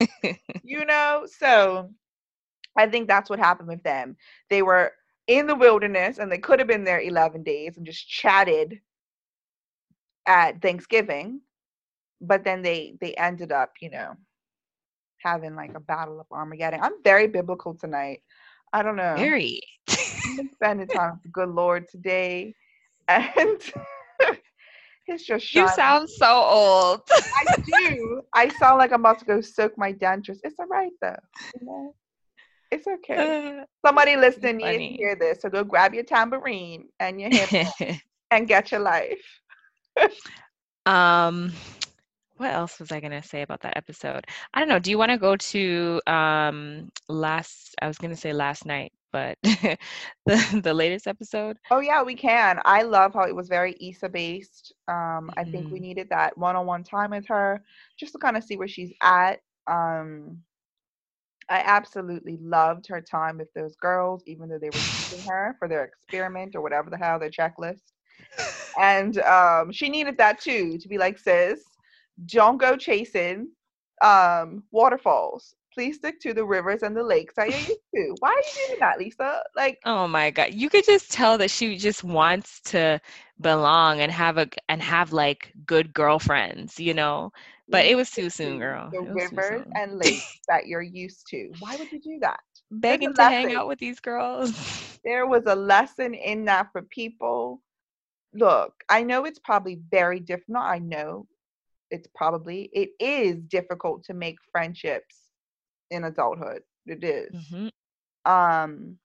You know? So I think that's what happened with them. They were in the wilderness and they could have been there 11 days and just chatted at Thanksgiving, but then they they ended up, you know, having like a battle of Armageddon. I'm very biblical tonight. I don't know. very spending time with the good Lord today, and it's just you sound so old I do. I sound like I'm about to go soak my dentures. It's all right though. You know, it's okay. Uh, Somebody listening needs to hear this, so go grab your tambourine and your hip and get your life. um what else was i going to say about that episode i don't know do you want to go to um last i was going to say last night but the the latest episode Oh yeah, we can. I love how it was very Issa based. Um, I think we hmm needed that one-on-one time with her just to kind of see where she's at. Um, I absolutely loved her time with those girls, even though they were using her for their experiment or whatever the hell their checklist. And um, she needed that too to be like, sis, don't go chasing um, waterfalls. Please stick to the rivers and the lakes you're used to. Why are you doing that, Lisa? Like, oh my god you could just tell that she just wants to belong and have a and have like good girlfriends you know but it was too soon girl the rivers soon and lakes that you're used to. Why would you do that? Begging to hang out with these girls There was a lesson in that for people. Look, I know it's probably very different. Not I know it's probably it is difficult to make friendships in adulthood. It is. hmm Um,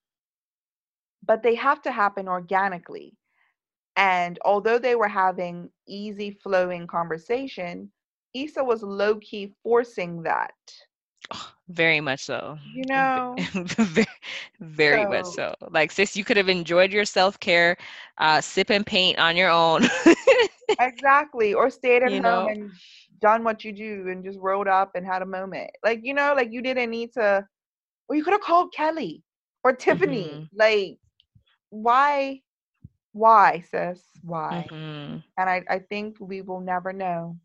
but they have to happen organically. And although they were having easy flowing conversation, Issa was low key forcing that. very much so You know? very, very much So so like sis you could have enjoyed your self-care uh sip and paint on your own exactly. Or stayed at you home know and done what you do and just rolled up and had a moment. Like, you know, like you didn't need to or you could have called Kelly or Tiffany. Like, why why, sis? Why? hmm And I, I think we will never know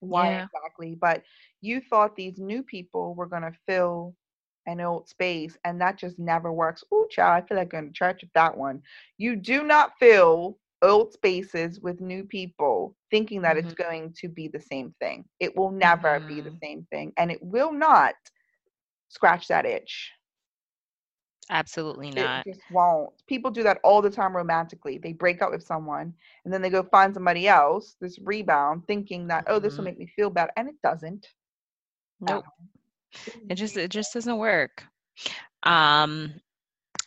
why yeah exactly. But you thought these new people were gonna fill an old space, and that just never works. Ooh, child, I feel like going to church with that one. You do not fill old spaces with new people thinking that hmm it's going to be the same thing. It will never be the hmm same thing, and it will not scratch that itch. Absolutely It not just won't. People do that all the time romantically. They break up with someone and then they go find somebody else, this rebound, thinking that, oh, this will hmm make me feel better. And it doesn't. nope. It it just it just doesn't work um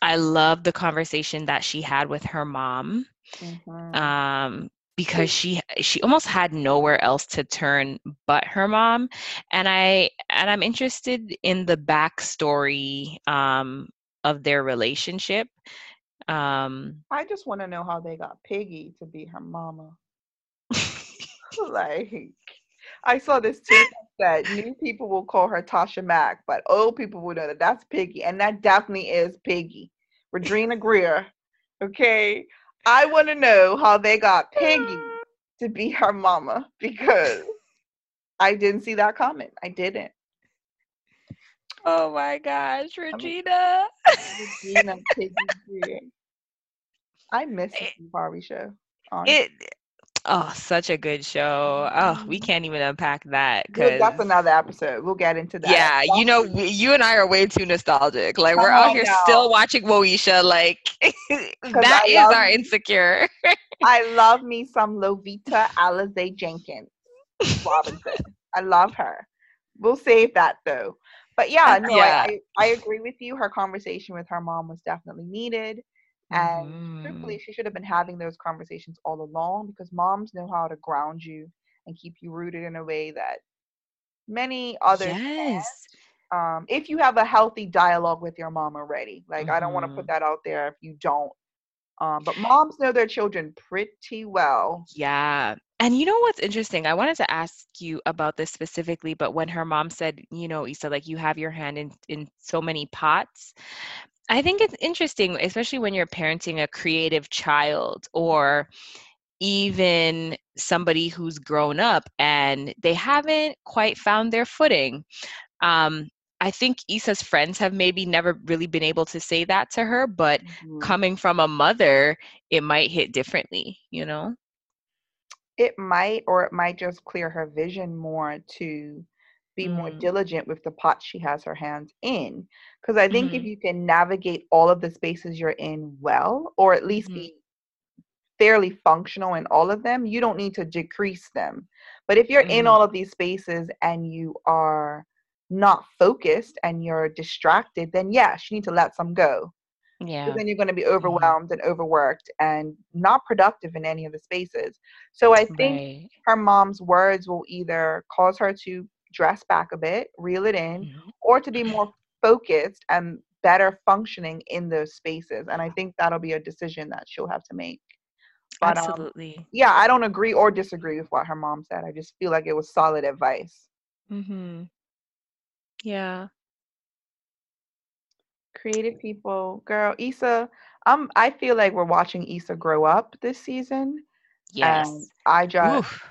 I love the conversation that she had with her mom. Mhm. um, because she she almost had nowhere else to turn but her mom and i and i'm interested in the backstory um, of their relationship um, I just want to know how they got Piggy to be her mama. like, I saw this too that new people will call her Tasha Mack, but old people will know that that's Piggy, and that definitely is Piggy. Regina Grier. Okay, I want to know how they got Piggy to be her mama because I didn't see that comment. I didn't. Oh my gosh regina Regina I miss the eh Barbie show. honestly. it oh such a good show oh we mm-hmm. can't even unpack that because that's another episode. We'll get into that. yeah you know we, you and i are way too nostalgic like we're out here still watching moesha like that I is love- our insecure I love me some Lovita Alize Jenkins Robinson. I love her. We'll save that though. But yeah, no, Yeah. I, I, I agree with you. Her conversation with her mom was definitely needed. And Mhm. truthfully, she should have been having those conversations all along because moms know how to ground you and keep you rooted in a way that many others yes um, if you have a healthy dialogue with your mom already. Like, I don't want to put Mhm. that out there if you don't. Um, but moms know their children pretty well. Yeah. And you know what's interesting? I wanted to ask you about this specifically, but when her mom said, you know, Issa, like you have your hand in, in so many pots, I think it's interesting, especially when you're parenting a creative child or even somebody who's grown up and they haven't quite found their footing. Um, I think Issa's friends have maybe never really been able to say that to her, but Mhm. coming from a mother, it might hit differently, you know? It might, or it might just clear her vision more to be more Mm. diligent with the pot she has her hands in. Because I think if Mhm. you can navigate all of the spaces you're in well, or at least Mhm. be fairly functional in all of them, you don't need to decrease them. But if you're in Mhm. all of these spaces and you are not focused and you're distracted, then yes, you need to let some go. Yeah. Then you're going to be overwhelmed and overworked and not productive in any of the spaces. So I think Right. her mom's words will either cause her to dress back a bit, reel it in, Mhm. or to be more focused and better functioning in those spaces. And I think that'll be a decision that she'll have to make. But um, Absolutely. yeah, I don't agree or disagree with what her mom said. I just feel like it was solid advice. Mm-hmm. Yeah. Creative people, girl, Issa. Um, I feel like we're watching Issa grow up this season. Yes. And I just Oof.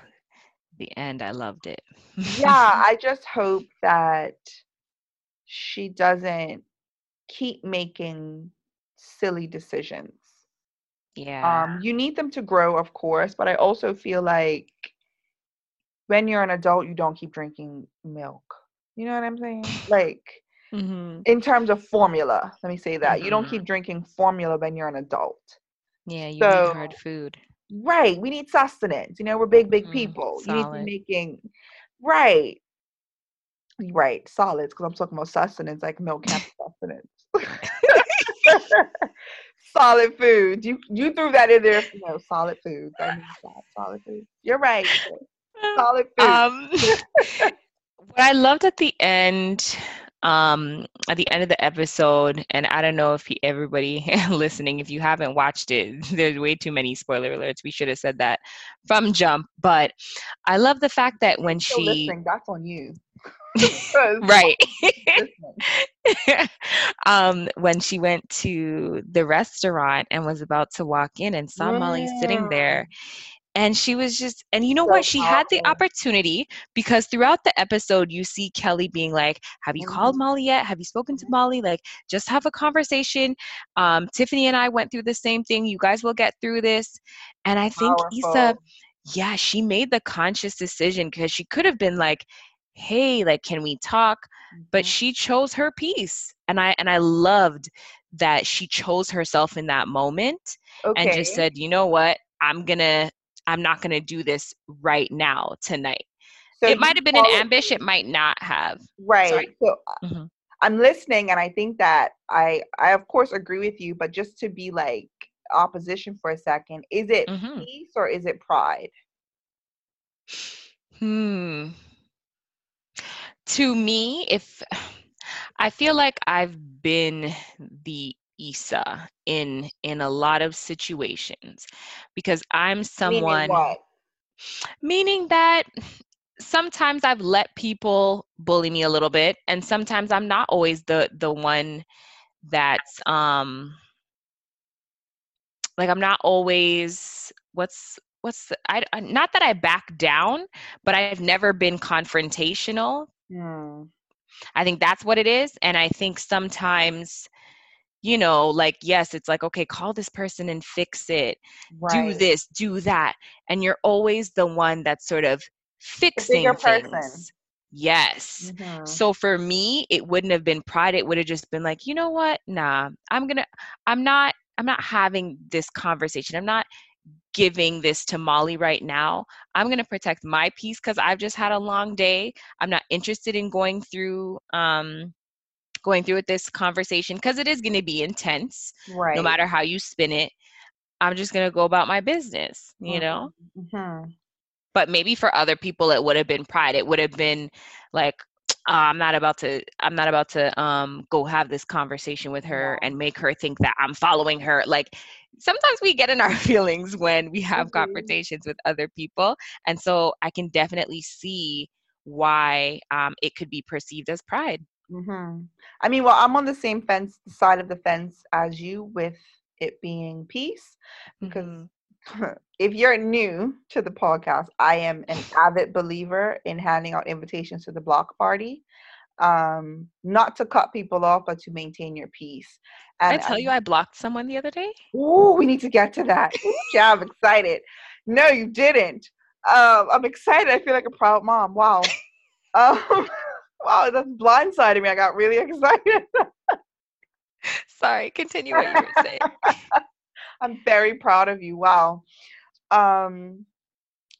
The end. I loved it. yeah, I just hope that she doesn't keep making silly decisions. yeah. Um, you need them to grow, of course, but I also feel like when you're an adult, you don't keep drinking milk. You know what I'm saying? Like mm-hmm. in terms of formula, let me say that you don't Mhm. keep drinking formula when you're an adult. Yeah. You so- need hard food. Right. We need sustenance. You know, we're big, big Mhm, people. You need to solid. be making right. Right. Solids, because I'm talking about sustenance, like milk can't sustenance. solid food. You you threw that in there. No, solid food. I that. Solid food. You're right. Solid food. Um, what I loved at the end, um, at the end of the episode, and I don't know if he, everybody listening, if you haven't watched it, there's way too many spoiler alerts. We should have said that from jump. But I love the fact that when Still she, that's on you. right, um, when she went to the restaurant and was about to walk in and saw Molly sitting there, and she was just and you know So what? She had the opportunity because throughout the episode you see kelly being like have you called Mhm. molly yet? Have you spoken to molly? Like just have a conversation. Um, tiffany and i went through the same thing. You guys will get through this. And i think issa Powerful. yeah she made the conscious decision because she could have been like hey like can we talk? But Mhm. she chose her peace and i and i loved that she chose herself in that moment okay. and just said, you know what, I'm gonna, I'm not gonna do this right now tonight. So it might have been an ambush, it might not have. Right. Sorry. So uh, Mhm. I'm listening and I think that I I of course agree with you, but just to be like opposition for a second, is it Mhm. peace or is it pride? Hmm. To me, if I feel like I've been the Issa in in a lot of situations because I'm Meaning someone what? meaning that sometimes I've let people bully me a little bit and sometimes I'm not always the the one that's um like I'm not always what's what's the, I, not that I back down, but I've never been confrontational. Hmm. I think that's what it is, and I think sometimes, you know, like yes, it's like okay, call this person and fix it, do this, do that, and you're always the one that's sort of fixing person. things. Yes. Mhm. So for me, it wouldn't have been pride. It would have just been like, you know what? Nah, I'm gonna. I'm not. I'm not having this conversation. I'm not giving this to Molly right now. I'm going to protect my peace cuz I've just had a long day. I'm not interested in going through um going through with this conversation cuz it is going to be intense Right. no matter how you spin it. I'm just going to go about my business, you know? Mhm. But maybe for other people it would have been pride. It would have been like "Ah, I'm not about to I'm not about to um go have this conversation with her Yeah. and make her think that I'm following her. Like sometimes we get in our feelings when we have Mhm. conversations with other people. And so I can definitely see why um it could be perceived as pride. Mhm. I mean, well, I'm on the same fence side of the fence as you with it being peace because Mhm. if you're new to the podcast, I am an avid believer in handing out invitations to the block party. Um, not to cut people off, but to maintain your peace. Did I And tell you I blocked someone the other day? Ooh, we need to get to that. Yeah, I'm excited. No, you didn't. Um, I'm excited. I feel like a proud mom. Wow. Um, wow, that's blindsided me. I got really excited. Sorry, continue what you were saying. I'm very proud of you. Wow. Um,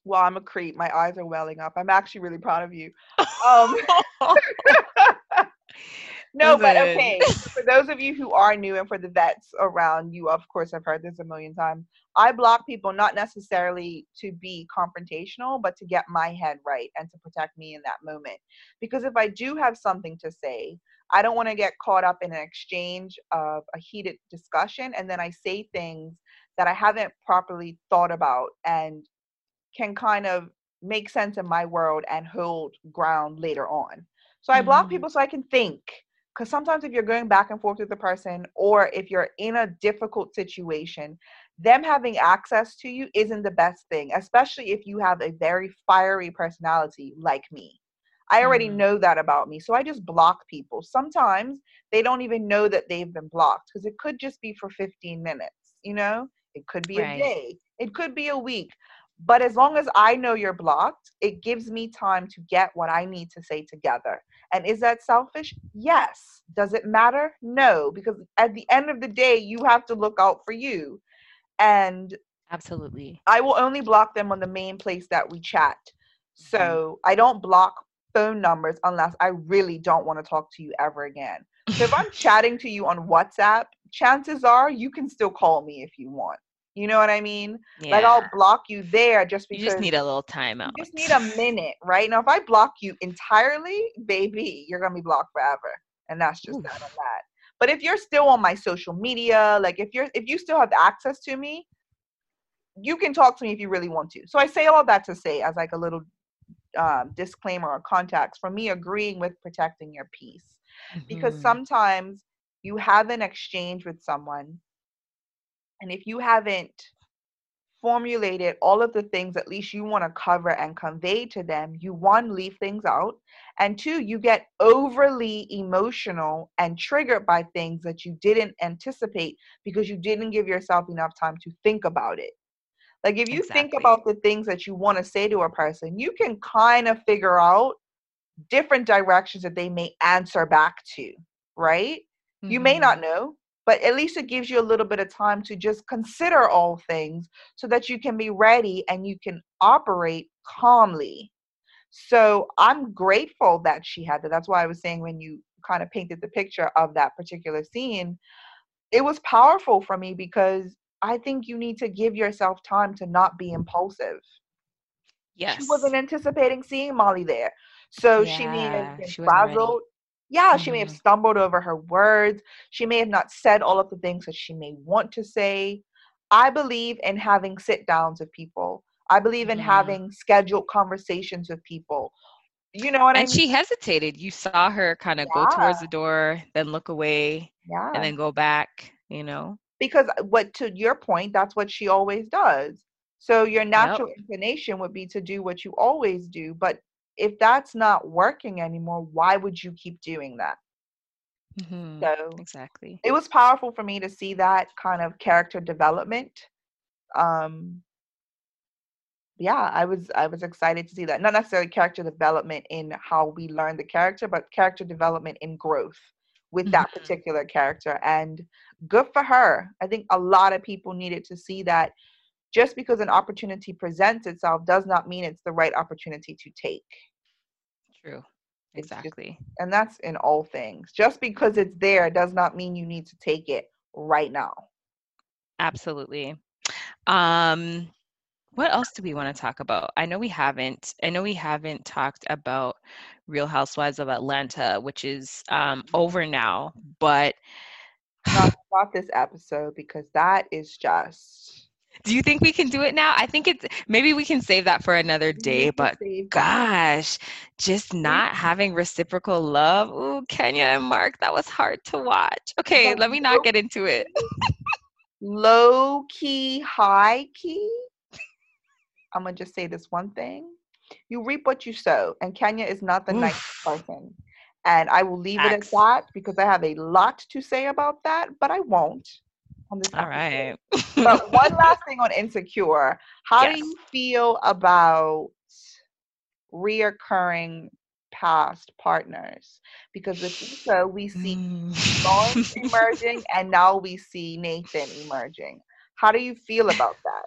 well, I'm a creep. My eyes are welling up. I'm actually really proud of you. Um, no, but okay. For those of you who are new and for the vets around, you of course have heard this a million times. I block people not necessarily to be confrontational, but to get my head right and to protect me in that moment. Because if I do have something to say, I don't want to get caught up in an exchange of a heated discussion and then I say things that I haven't properly thought about and can kind of make sense in my world and hold ground later on. So I block Mhm. people so I can think. Because sometimes if you're going back and forth with the person, or if you're in a difficult situation, them having access to you isn't the best thing, especially if you have a very fiery personality like me. I already Mhm. know that about me. So I just block people. Sometimes they don't even know that they've been blocked because it could just be for 15 minutes, you know? It could be Right. a day, it could be a week. But as long as I know you're blocked, it gives me time to get what I need to say together. And is that selfish? Yes. Does it matter? No, because at the end of the day, you have to look out for you. And Absolutely. I will only block them on the main place that we chat. Mm-hmm. So I don't block phone numbers unless I really don't want to talk to you ever again. So if I'm chatting to you on WhatsApp, chances are you can still call me if you want. You know what I mean? yeah. Like I'll block you there just because. you just need a little timeout. you just need a minute, right? Now if I block you entirely, baby, you're gonna be blocked forever. And that's just Oof. that on that. But if you're still on my social media, like if you're if you still have access to me, you can talk to me if you really want to. So I say all that to say as like a little um, disclaimer or context for me agreeing with protecting your peace because Mhm. sometimes you have an exchange with someone and if you haven't formulated all of the things at least you want to cover and convey to them you one leave things out and two you get overly emotional and triggered by things that you didn't anticipate because you didn't give yourself enough time to think about it. Like if you think about the things that you want to say to a person you can kind of figure out different directions that they may answer back to right? You may not Mhm. know, but at least it gives you a little bit of time to just consider all things so that you can be ready and you can operate calmly. So I'm grateful that she had that. That's why I was saying when you kind of painted the picture of that particular scene, it was powerful for me because I think you need to give yourself time to not be impulsive. Yes. She wasn't anticipating seeing Molly there. So she Yeah, have been she frazzled. Yeah, she may have Mhm. stumbled over her words. She may have not said all of the things that she may want to say. I believe in having sit downs with people. I believe in having scheduled conversations with people. You know what I and mean? she hesitated. You saw her kind of go towards the door, then look away, yeah. and then go back. You know. because uh, what to your point that's what she always does so your natural inclination would be to do what you always do but if that's not working anymore why would you keep doing that Mhm. so Exactly. it was powerful for me to see that kind of character development um yeah i was i was excited to see that not necessarily character development in how we learn the character but character development in growth with that Mhm. particular character and good for her i think a lot of people needed to see that just because an opportunity presents itself does not mean it's the right opportunity to take True. It's just- Exactly. and that's in all things just because it's there does not mean you need to take it right now Absolutely. Um, what else do we want to talk about? I know we haven't. I know we haven't talked about Real Housewives of Atlanta, which is um, over now. But not, not this episode because that is just do you think we can do it now? I think it's maybe we can save that for another day. But gosh, just not having reciprocal love. Ooh, Kenya and Marc, that was hard to watch. Okay, let me not get into it. low key, high key. I'm gonna just say this one thing: you reap what you sow, and Kenya is not the nice person. And I will leave it at that because I have a lot to say about that, but I won't on this. All episode. right. But one last thing on Insecure: How Yes. do you feel about reoccurring past partners? Because with Issa, we see Lawrence Mm. emerging, and now we see Nathan emerging. How do you feel about that?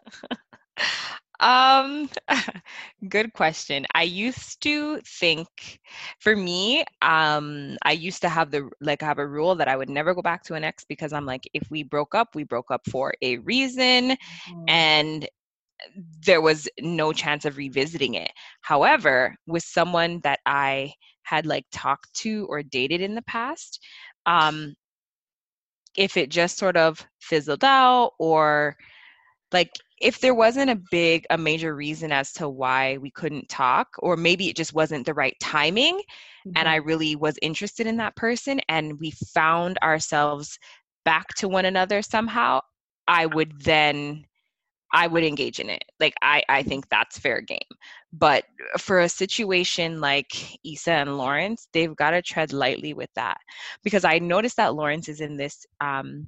Um, good question. I used to think, for me, um, I used to have the like have a rule that I would never go back to an ex because I'm like, if we broke up, we broke up for a reason, and there was no chance of revisiting it. However, with someone that I had like talked to or dated in the past, um, if it just sort of fizzled out or like if there wasn't a big a major reason as to why we couldn't talk or maybe it just wasn't the right timing and I really was interested in that person and we found ourselves back to one another somehow, I would then I would engage in it. Like I I think that's fair game. But for a situation like Issa and Lawrence, they've got to tread lightly with that because I noticed that Lawrence is in this um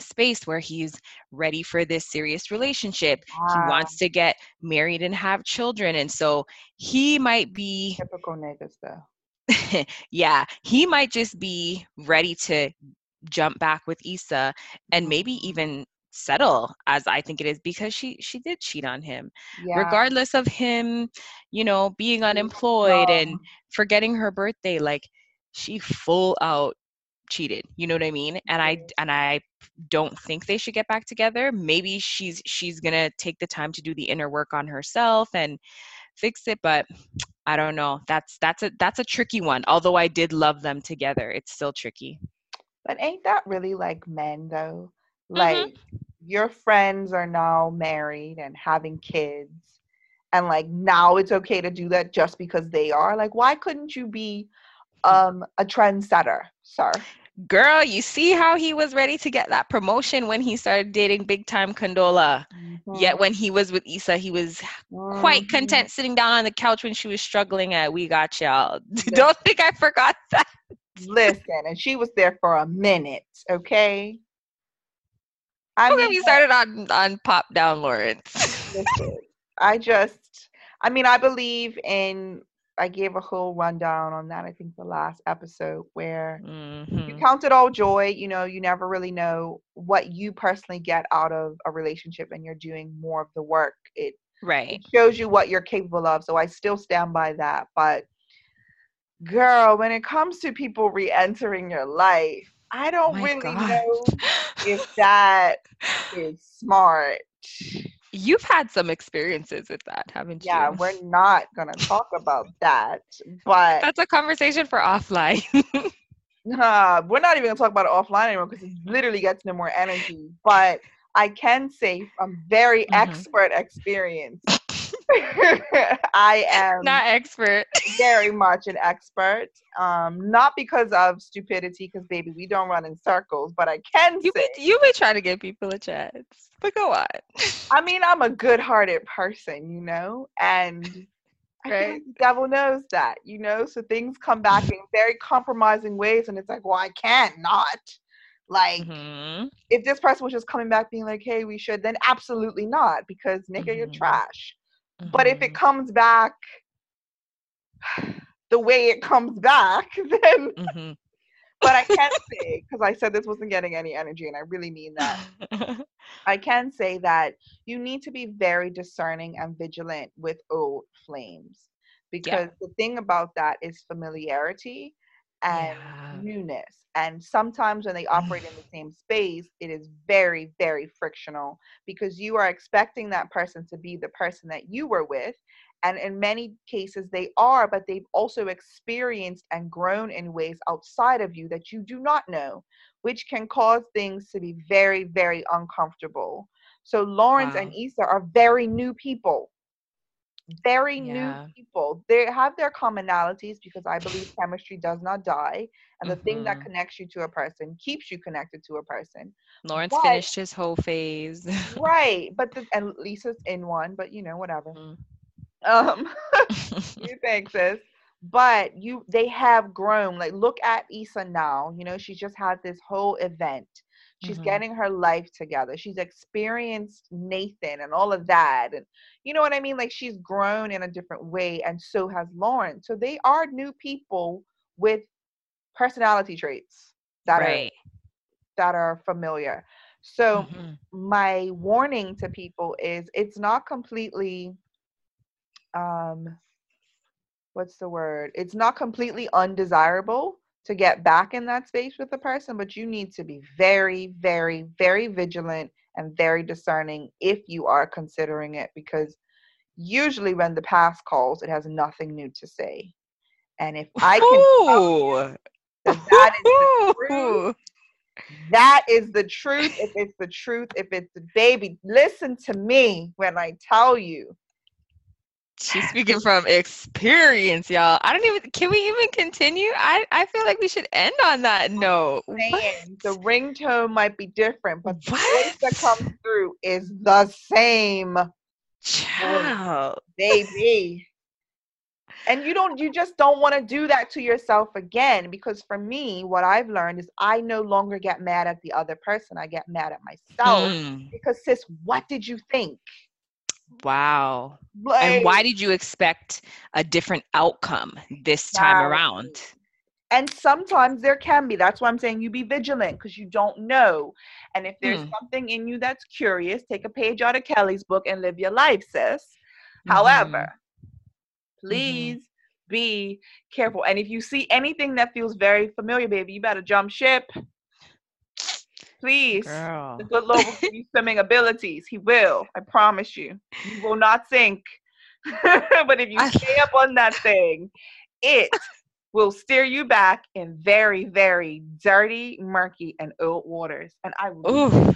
space where he's ready for this serious relationship. He wants to get married and have children and so he might be typical niggas though. yeah, he might just be ready to jump back with Issa and maybe Mm-hmm. even settle as I think it is because she she did cheat on him. Yeah. Regardless of him, you know, being unemployed and forgetting her birthday like she full out cheated. You know what I mean? And I and I don't think they should get back together. Maybe she's she's to take the time to do the inner work on herself and fix it, but I don't know. That's that's a that's a tricky one. Although I did love them together, it's still tricky. But ain't that really like men though? Mhm. Like your friends are now married and having kids and like now it's okay to do that just because they are. Like why couldn't you be um a trendsetter, sir? Girl, you see how he was ready to get that promotion when he started dating big time Condola. Yet when he was with Issa, he was quite Mhm. content sitting down on the couch when she was struggling at We Got Y'all. Don't think I forgot that. Listen, and she was there for a minute, okay? I How come you mean, started on on Pop Down Lawrence? listen, I just, I mean, I believe in. I gave a whole rundown on that. I think the last episode where you Mhm. count it all joy. You know, you never really know what you personally get out of a relationship, and you're doing more of the work. It Right. it shows you what you're capable of. So I still stand by that. But girl, when it comes to people re-entering your life, I don't My really God. know if that is smart. You've had some experiences with that, haven't Yeah, you? Yeah, we're not gonna talk about that, but That's a conversation for offline. uh, we're not even gonna talk about it offline anymore because it literally gets no more energy. But I can say from very Mhm. expert experience, I am Not expert. very much an expert. Um, not because of stupidity, because baby, we don't run in circles. But I can You say, be, you be trying to give people a chance, but go on. I mean, I'm a good-hearted person, you know, and Right. like the devil knows that, you know. So things come back in very compromising ways, and it's like, well, I can't not. Like, Mhm. if this person was just coming back being like, "Hey, we should," then absolutely not, because nigga, you're Mhm. Trash. But if it Mhm. comes back the way it comes back, then Mhm. but I can't say, because I said this wasn't getting any energy, and I really mean that. I can say that you need to be very discerning and vigilant with old flames because the thing about that is familiarity and Yeah. newness. And sometimes when they operate in the same space, it is very, very frictional because you are expecting that person to be the person that you were with. And in many cases, they are, but they've also experienced and grown in ways outside of you that you do not know, which can cause things to be very, very uncomfortable. So, Lawrence and Wow. Issa are very new people. Very Yeah. new people. They have their commonalities because I believe chemistry does not die. And the thing that Mhm. connects you to a person keeps you connected to a person. Lawrence But- finished his whole phase. Right. But the, and Issa's in one, but you know, whatever. Mm. Um, you think sis but you they have grown like look at Issa now you know she just had this whole event she's Mhm. getting her life together. She's experienced Nathan and all of that and you know what I mean? Like she's grown in a different way and so has Lawrence. So they are new people with personality traits that are that are familiar. So Mhm. my warning to people is it's not completely um what's the word? It's not completely undesirable to get back in that space with the person but you need to be very very very vigilant and very discerning if you are considering it because usually when the past calls it has nothing new to say and if i can tell you that that is the truth that is the truth. If it's the truth, if it's the baby, listen to me when I tell you. She's speaking from experience, y'all. I don't even. Can we even continue? I I feel like we should end on that note. What? Saying the ringtone might be different, but the voice that comes through is the same, Child. baby. And you don't, you just don't want to do that to yourself again. Because for me, what I've learned is I no longer get mad at the other person. I get mad at myself. Mm, Because sis, what did you think? Wow. Like, And why did you expect a different outcome this time Exactly. around? And sometimes there can be. That's why I'm saying you be vigilant because you don't know. And if there's Hmm. something in you that's curious, take a page out of Kelly's book and live your life, sis. Mm-hmm. However, please be careful. And if you see anything that feels very familiar, baby, you better jump ship. Please. Girl. The good Lord will give you swimming abilities. He will. I promise you. You will not sink. but if you I- stay up on that thing, it will steer you back in very, very dirty, murky, and old waters. And I will Ooh.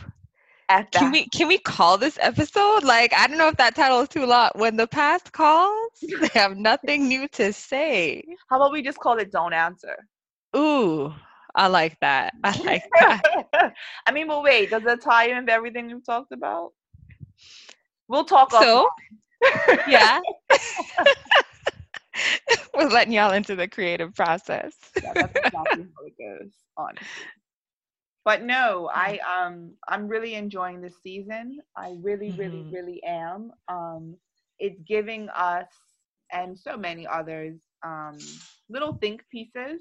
at that. Can we can we call this episode? Like I don't know if that title is too long. When the past calls, they have nothing new to say. How about we just call it "Don't Answer"? Ooh, I like that. I like that. I mean, but wait, does that tie in with everything we've talked about? We'll talk. So yeah. We're letting y'all into the creative process. yeah, that's exactly how it goes, honestly. But no, I um I'm really enjoying this season. I really, really, Mhm. really am. Um it's giving us and so many others um little think pieces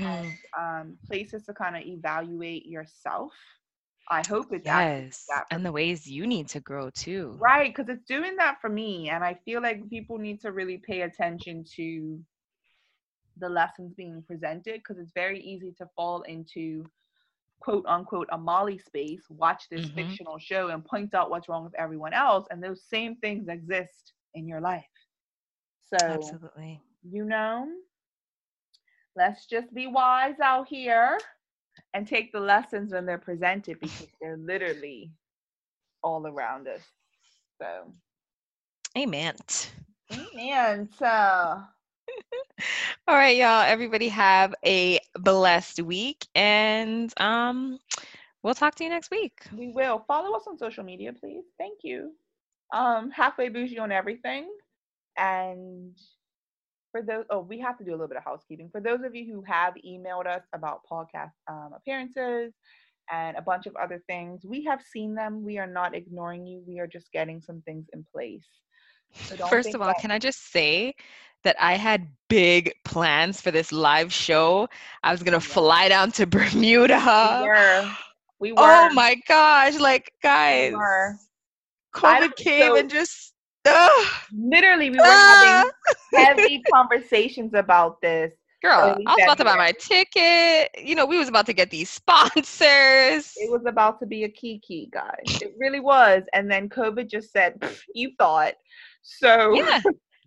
and um places to kind of evaluate yourself. I hope it Yes, that and the ways you need to grow too. Right, because it's doing that for me. And I feel like people need to really pay attention to the lessons being presented because it's very easy to fall into quote unquote a Molly space, watch this Mhm. fictional show and point out what's wrong with everyone else. And those same things exist in your life. So, Absolutely. you know, let's just be wise out here and take the lessons when they're presented because they're literally all around us. So, Amen. amen. So, All right, y'all. Everybody have a blessed week, and um, we'll talk to you next week. we will follow us on social media, please. Thank you. Um, halfway bougie on everything. And for those, oh, we have to do a little bit of housekeeping. For those of you who have emailed us about podcast um, appearances and a bunch of other things, we have seen them. We are not ignoring you. We are just getting some things in place. So First of all, that- can I just say that I had big plans for this live show? I was gonna Yeah. fly down to Bermuda. we were, we were. Oh my gosh, like guys, were. COVID came so- and just Literally, we were ah. having heavy conversations about this. Girl, I was about to buy my ticket. You know, we was about to get these sponsors. It was about to be a kiki, guys. It really was. And then COVID just said, "You thought." So yeah,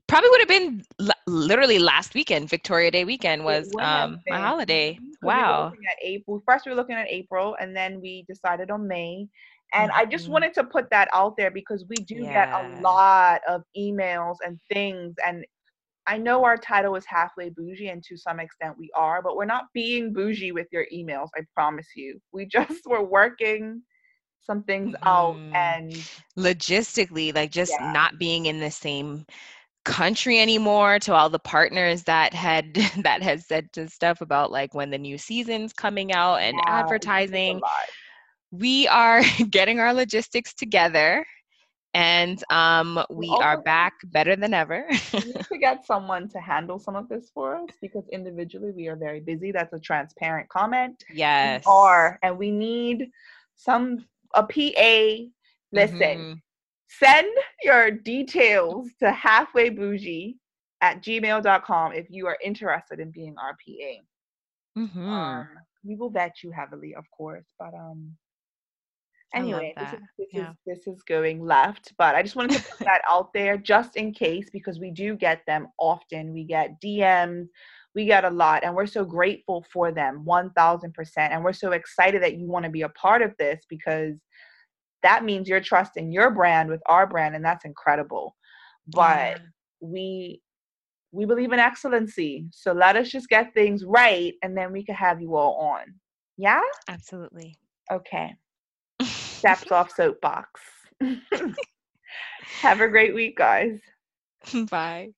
probably would have been l- literally last weekend. Victoria Day weekend was um my holiday. Mhm, 'cause we Wow. at April. First, we were looking at April, and then we decided on May. And I just Mhm. wanted to put that out there because we do get a lot of emails and things. And I know our title is halfway bougie, and to some extent we are, but we're not being bougie with your emails. I promise you. We just were working some things out, Mhm. and Logistically, like just Yeah. not being in the same country anymore to all the partners that had that had said to stuff about like when the new season's coming out and yeah, it was just a advertising. We are getting our logistics together and um we are back better than ever we need to get someone to handle some of this for us because individually we are very busy. That's a transparent comment. yes We are, and we need some a PA. Listen, Mhm. send your details to halfwaybougie at gmail.com if you are interested in being our PA. Mhm. Um, we will vet you heavily, of course, but um. Anyway, this, is, this Yeah. is this is going left, but I just wanted to put that out there just in case because we do get them often. We get DMs, we get a lot, and we're so grateful for them, one thousand percent. And we're so excited that you want to be a part of this because that means you're trusting your brand with our brand, and that's incredible. But Yeah. we we believe in excellency, so let us just get things right, and then we can have you all on. Yeah. absolutely Okay. Steps off soapbox. Have a great week, guys. bye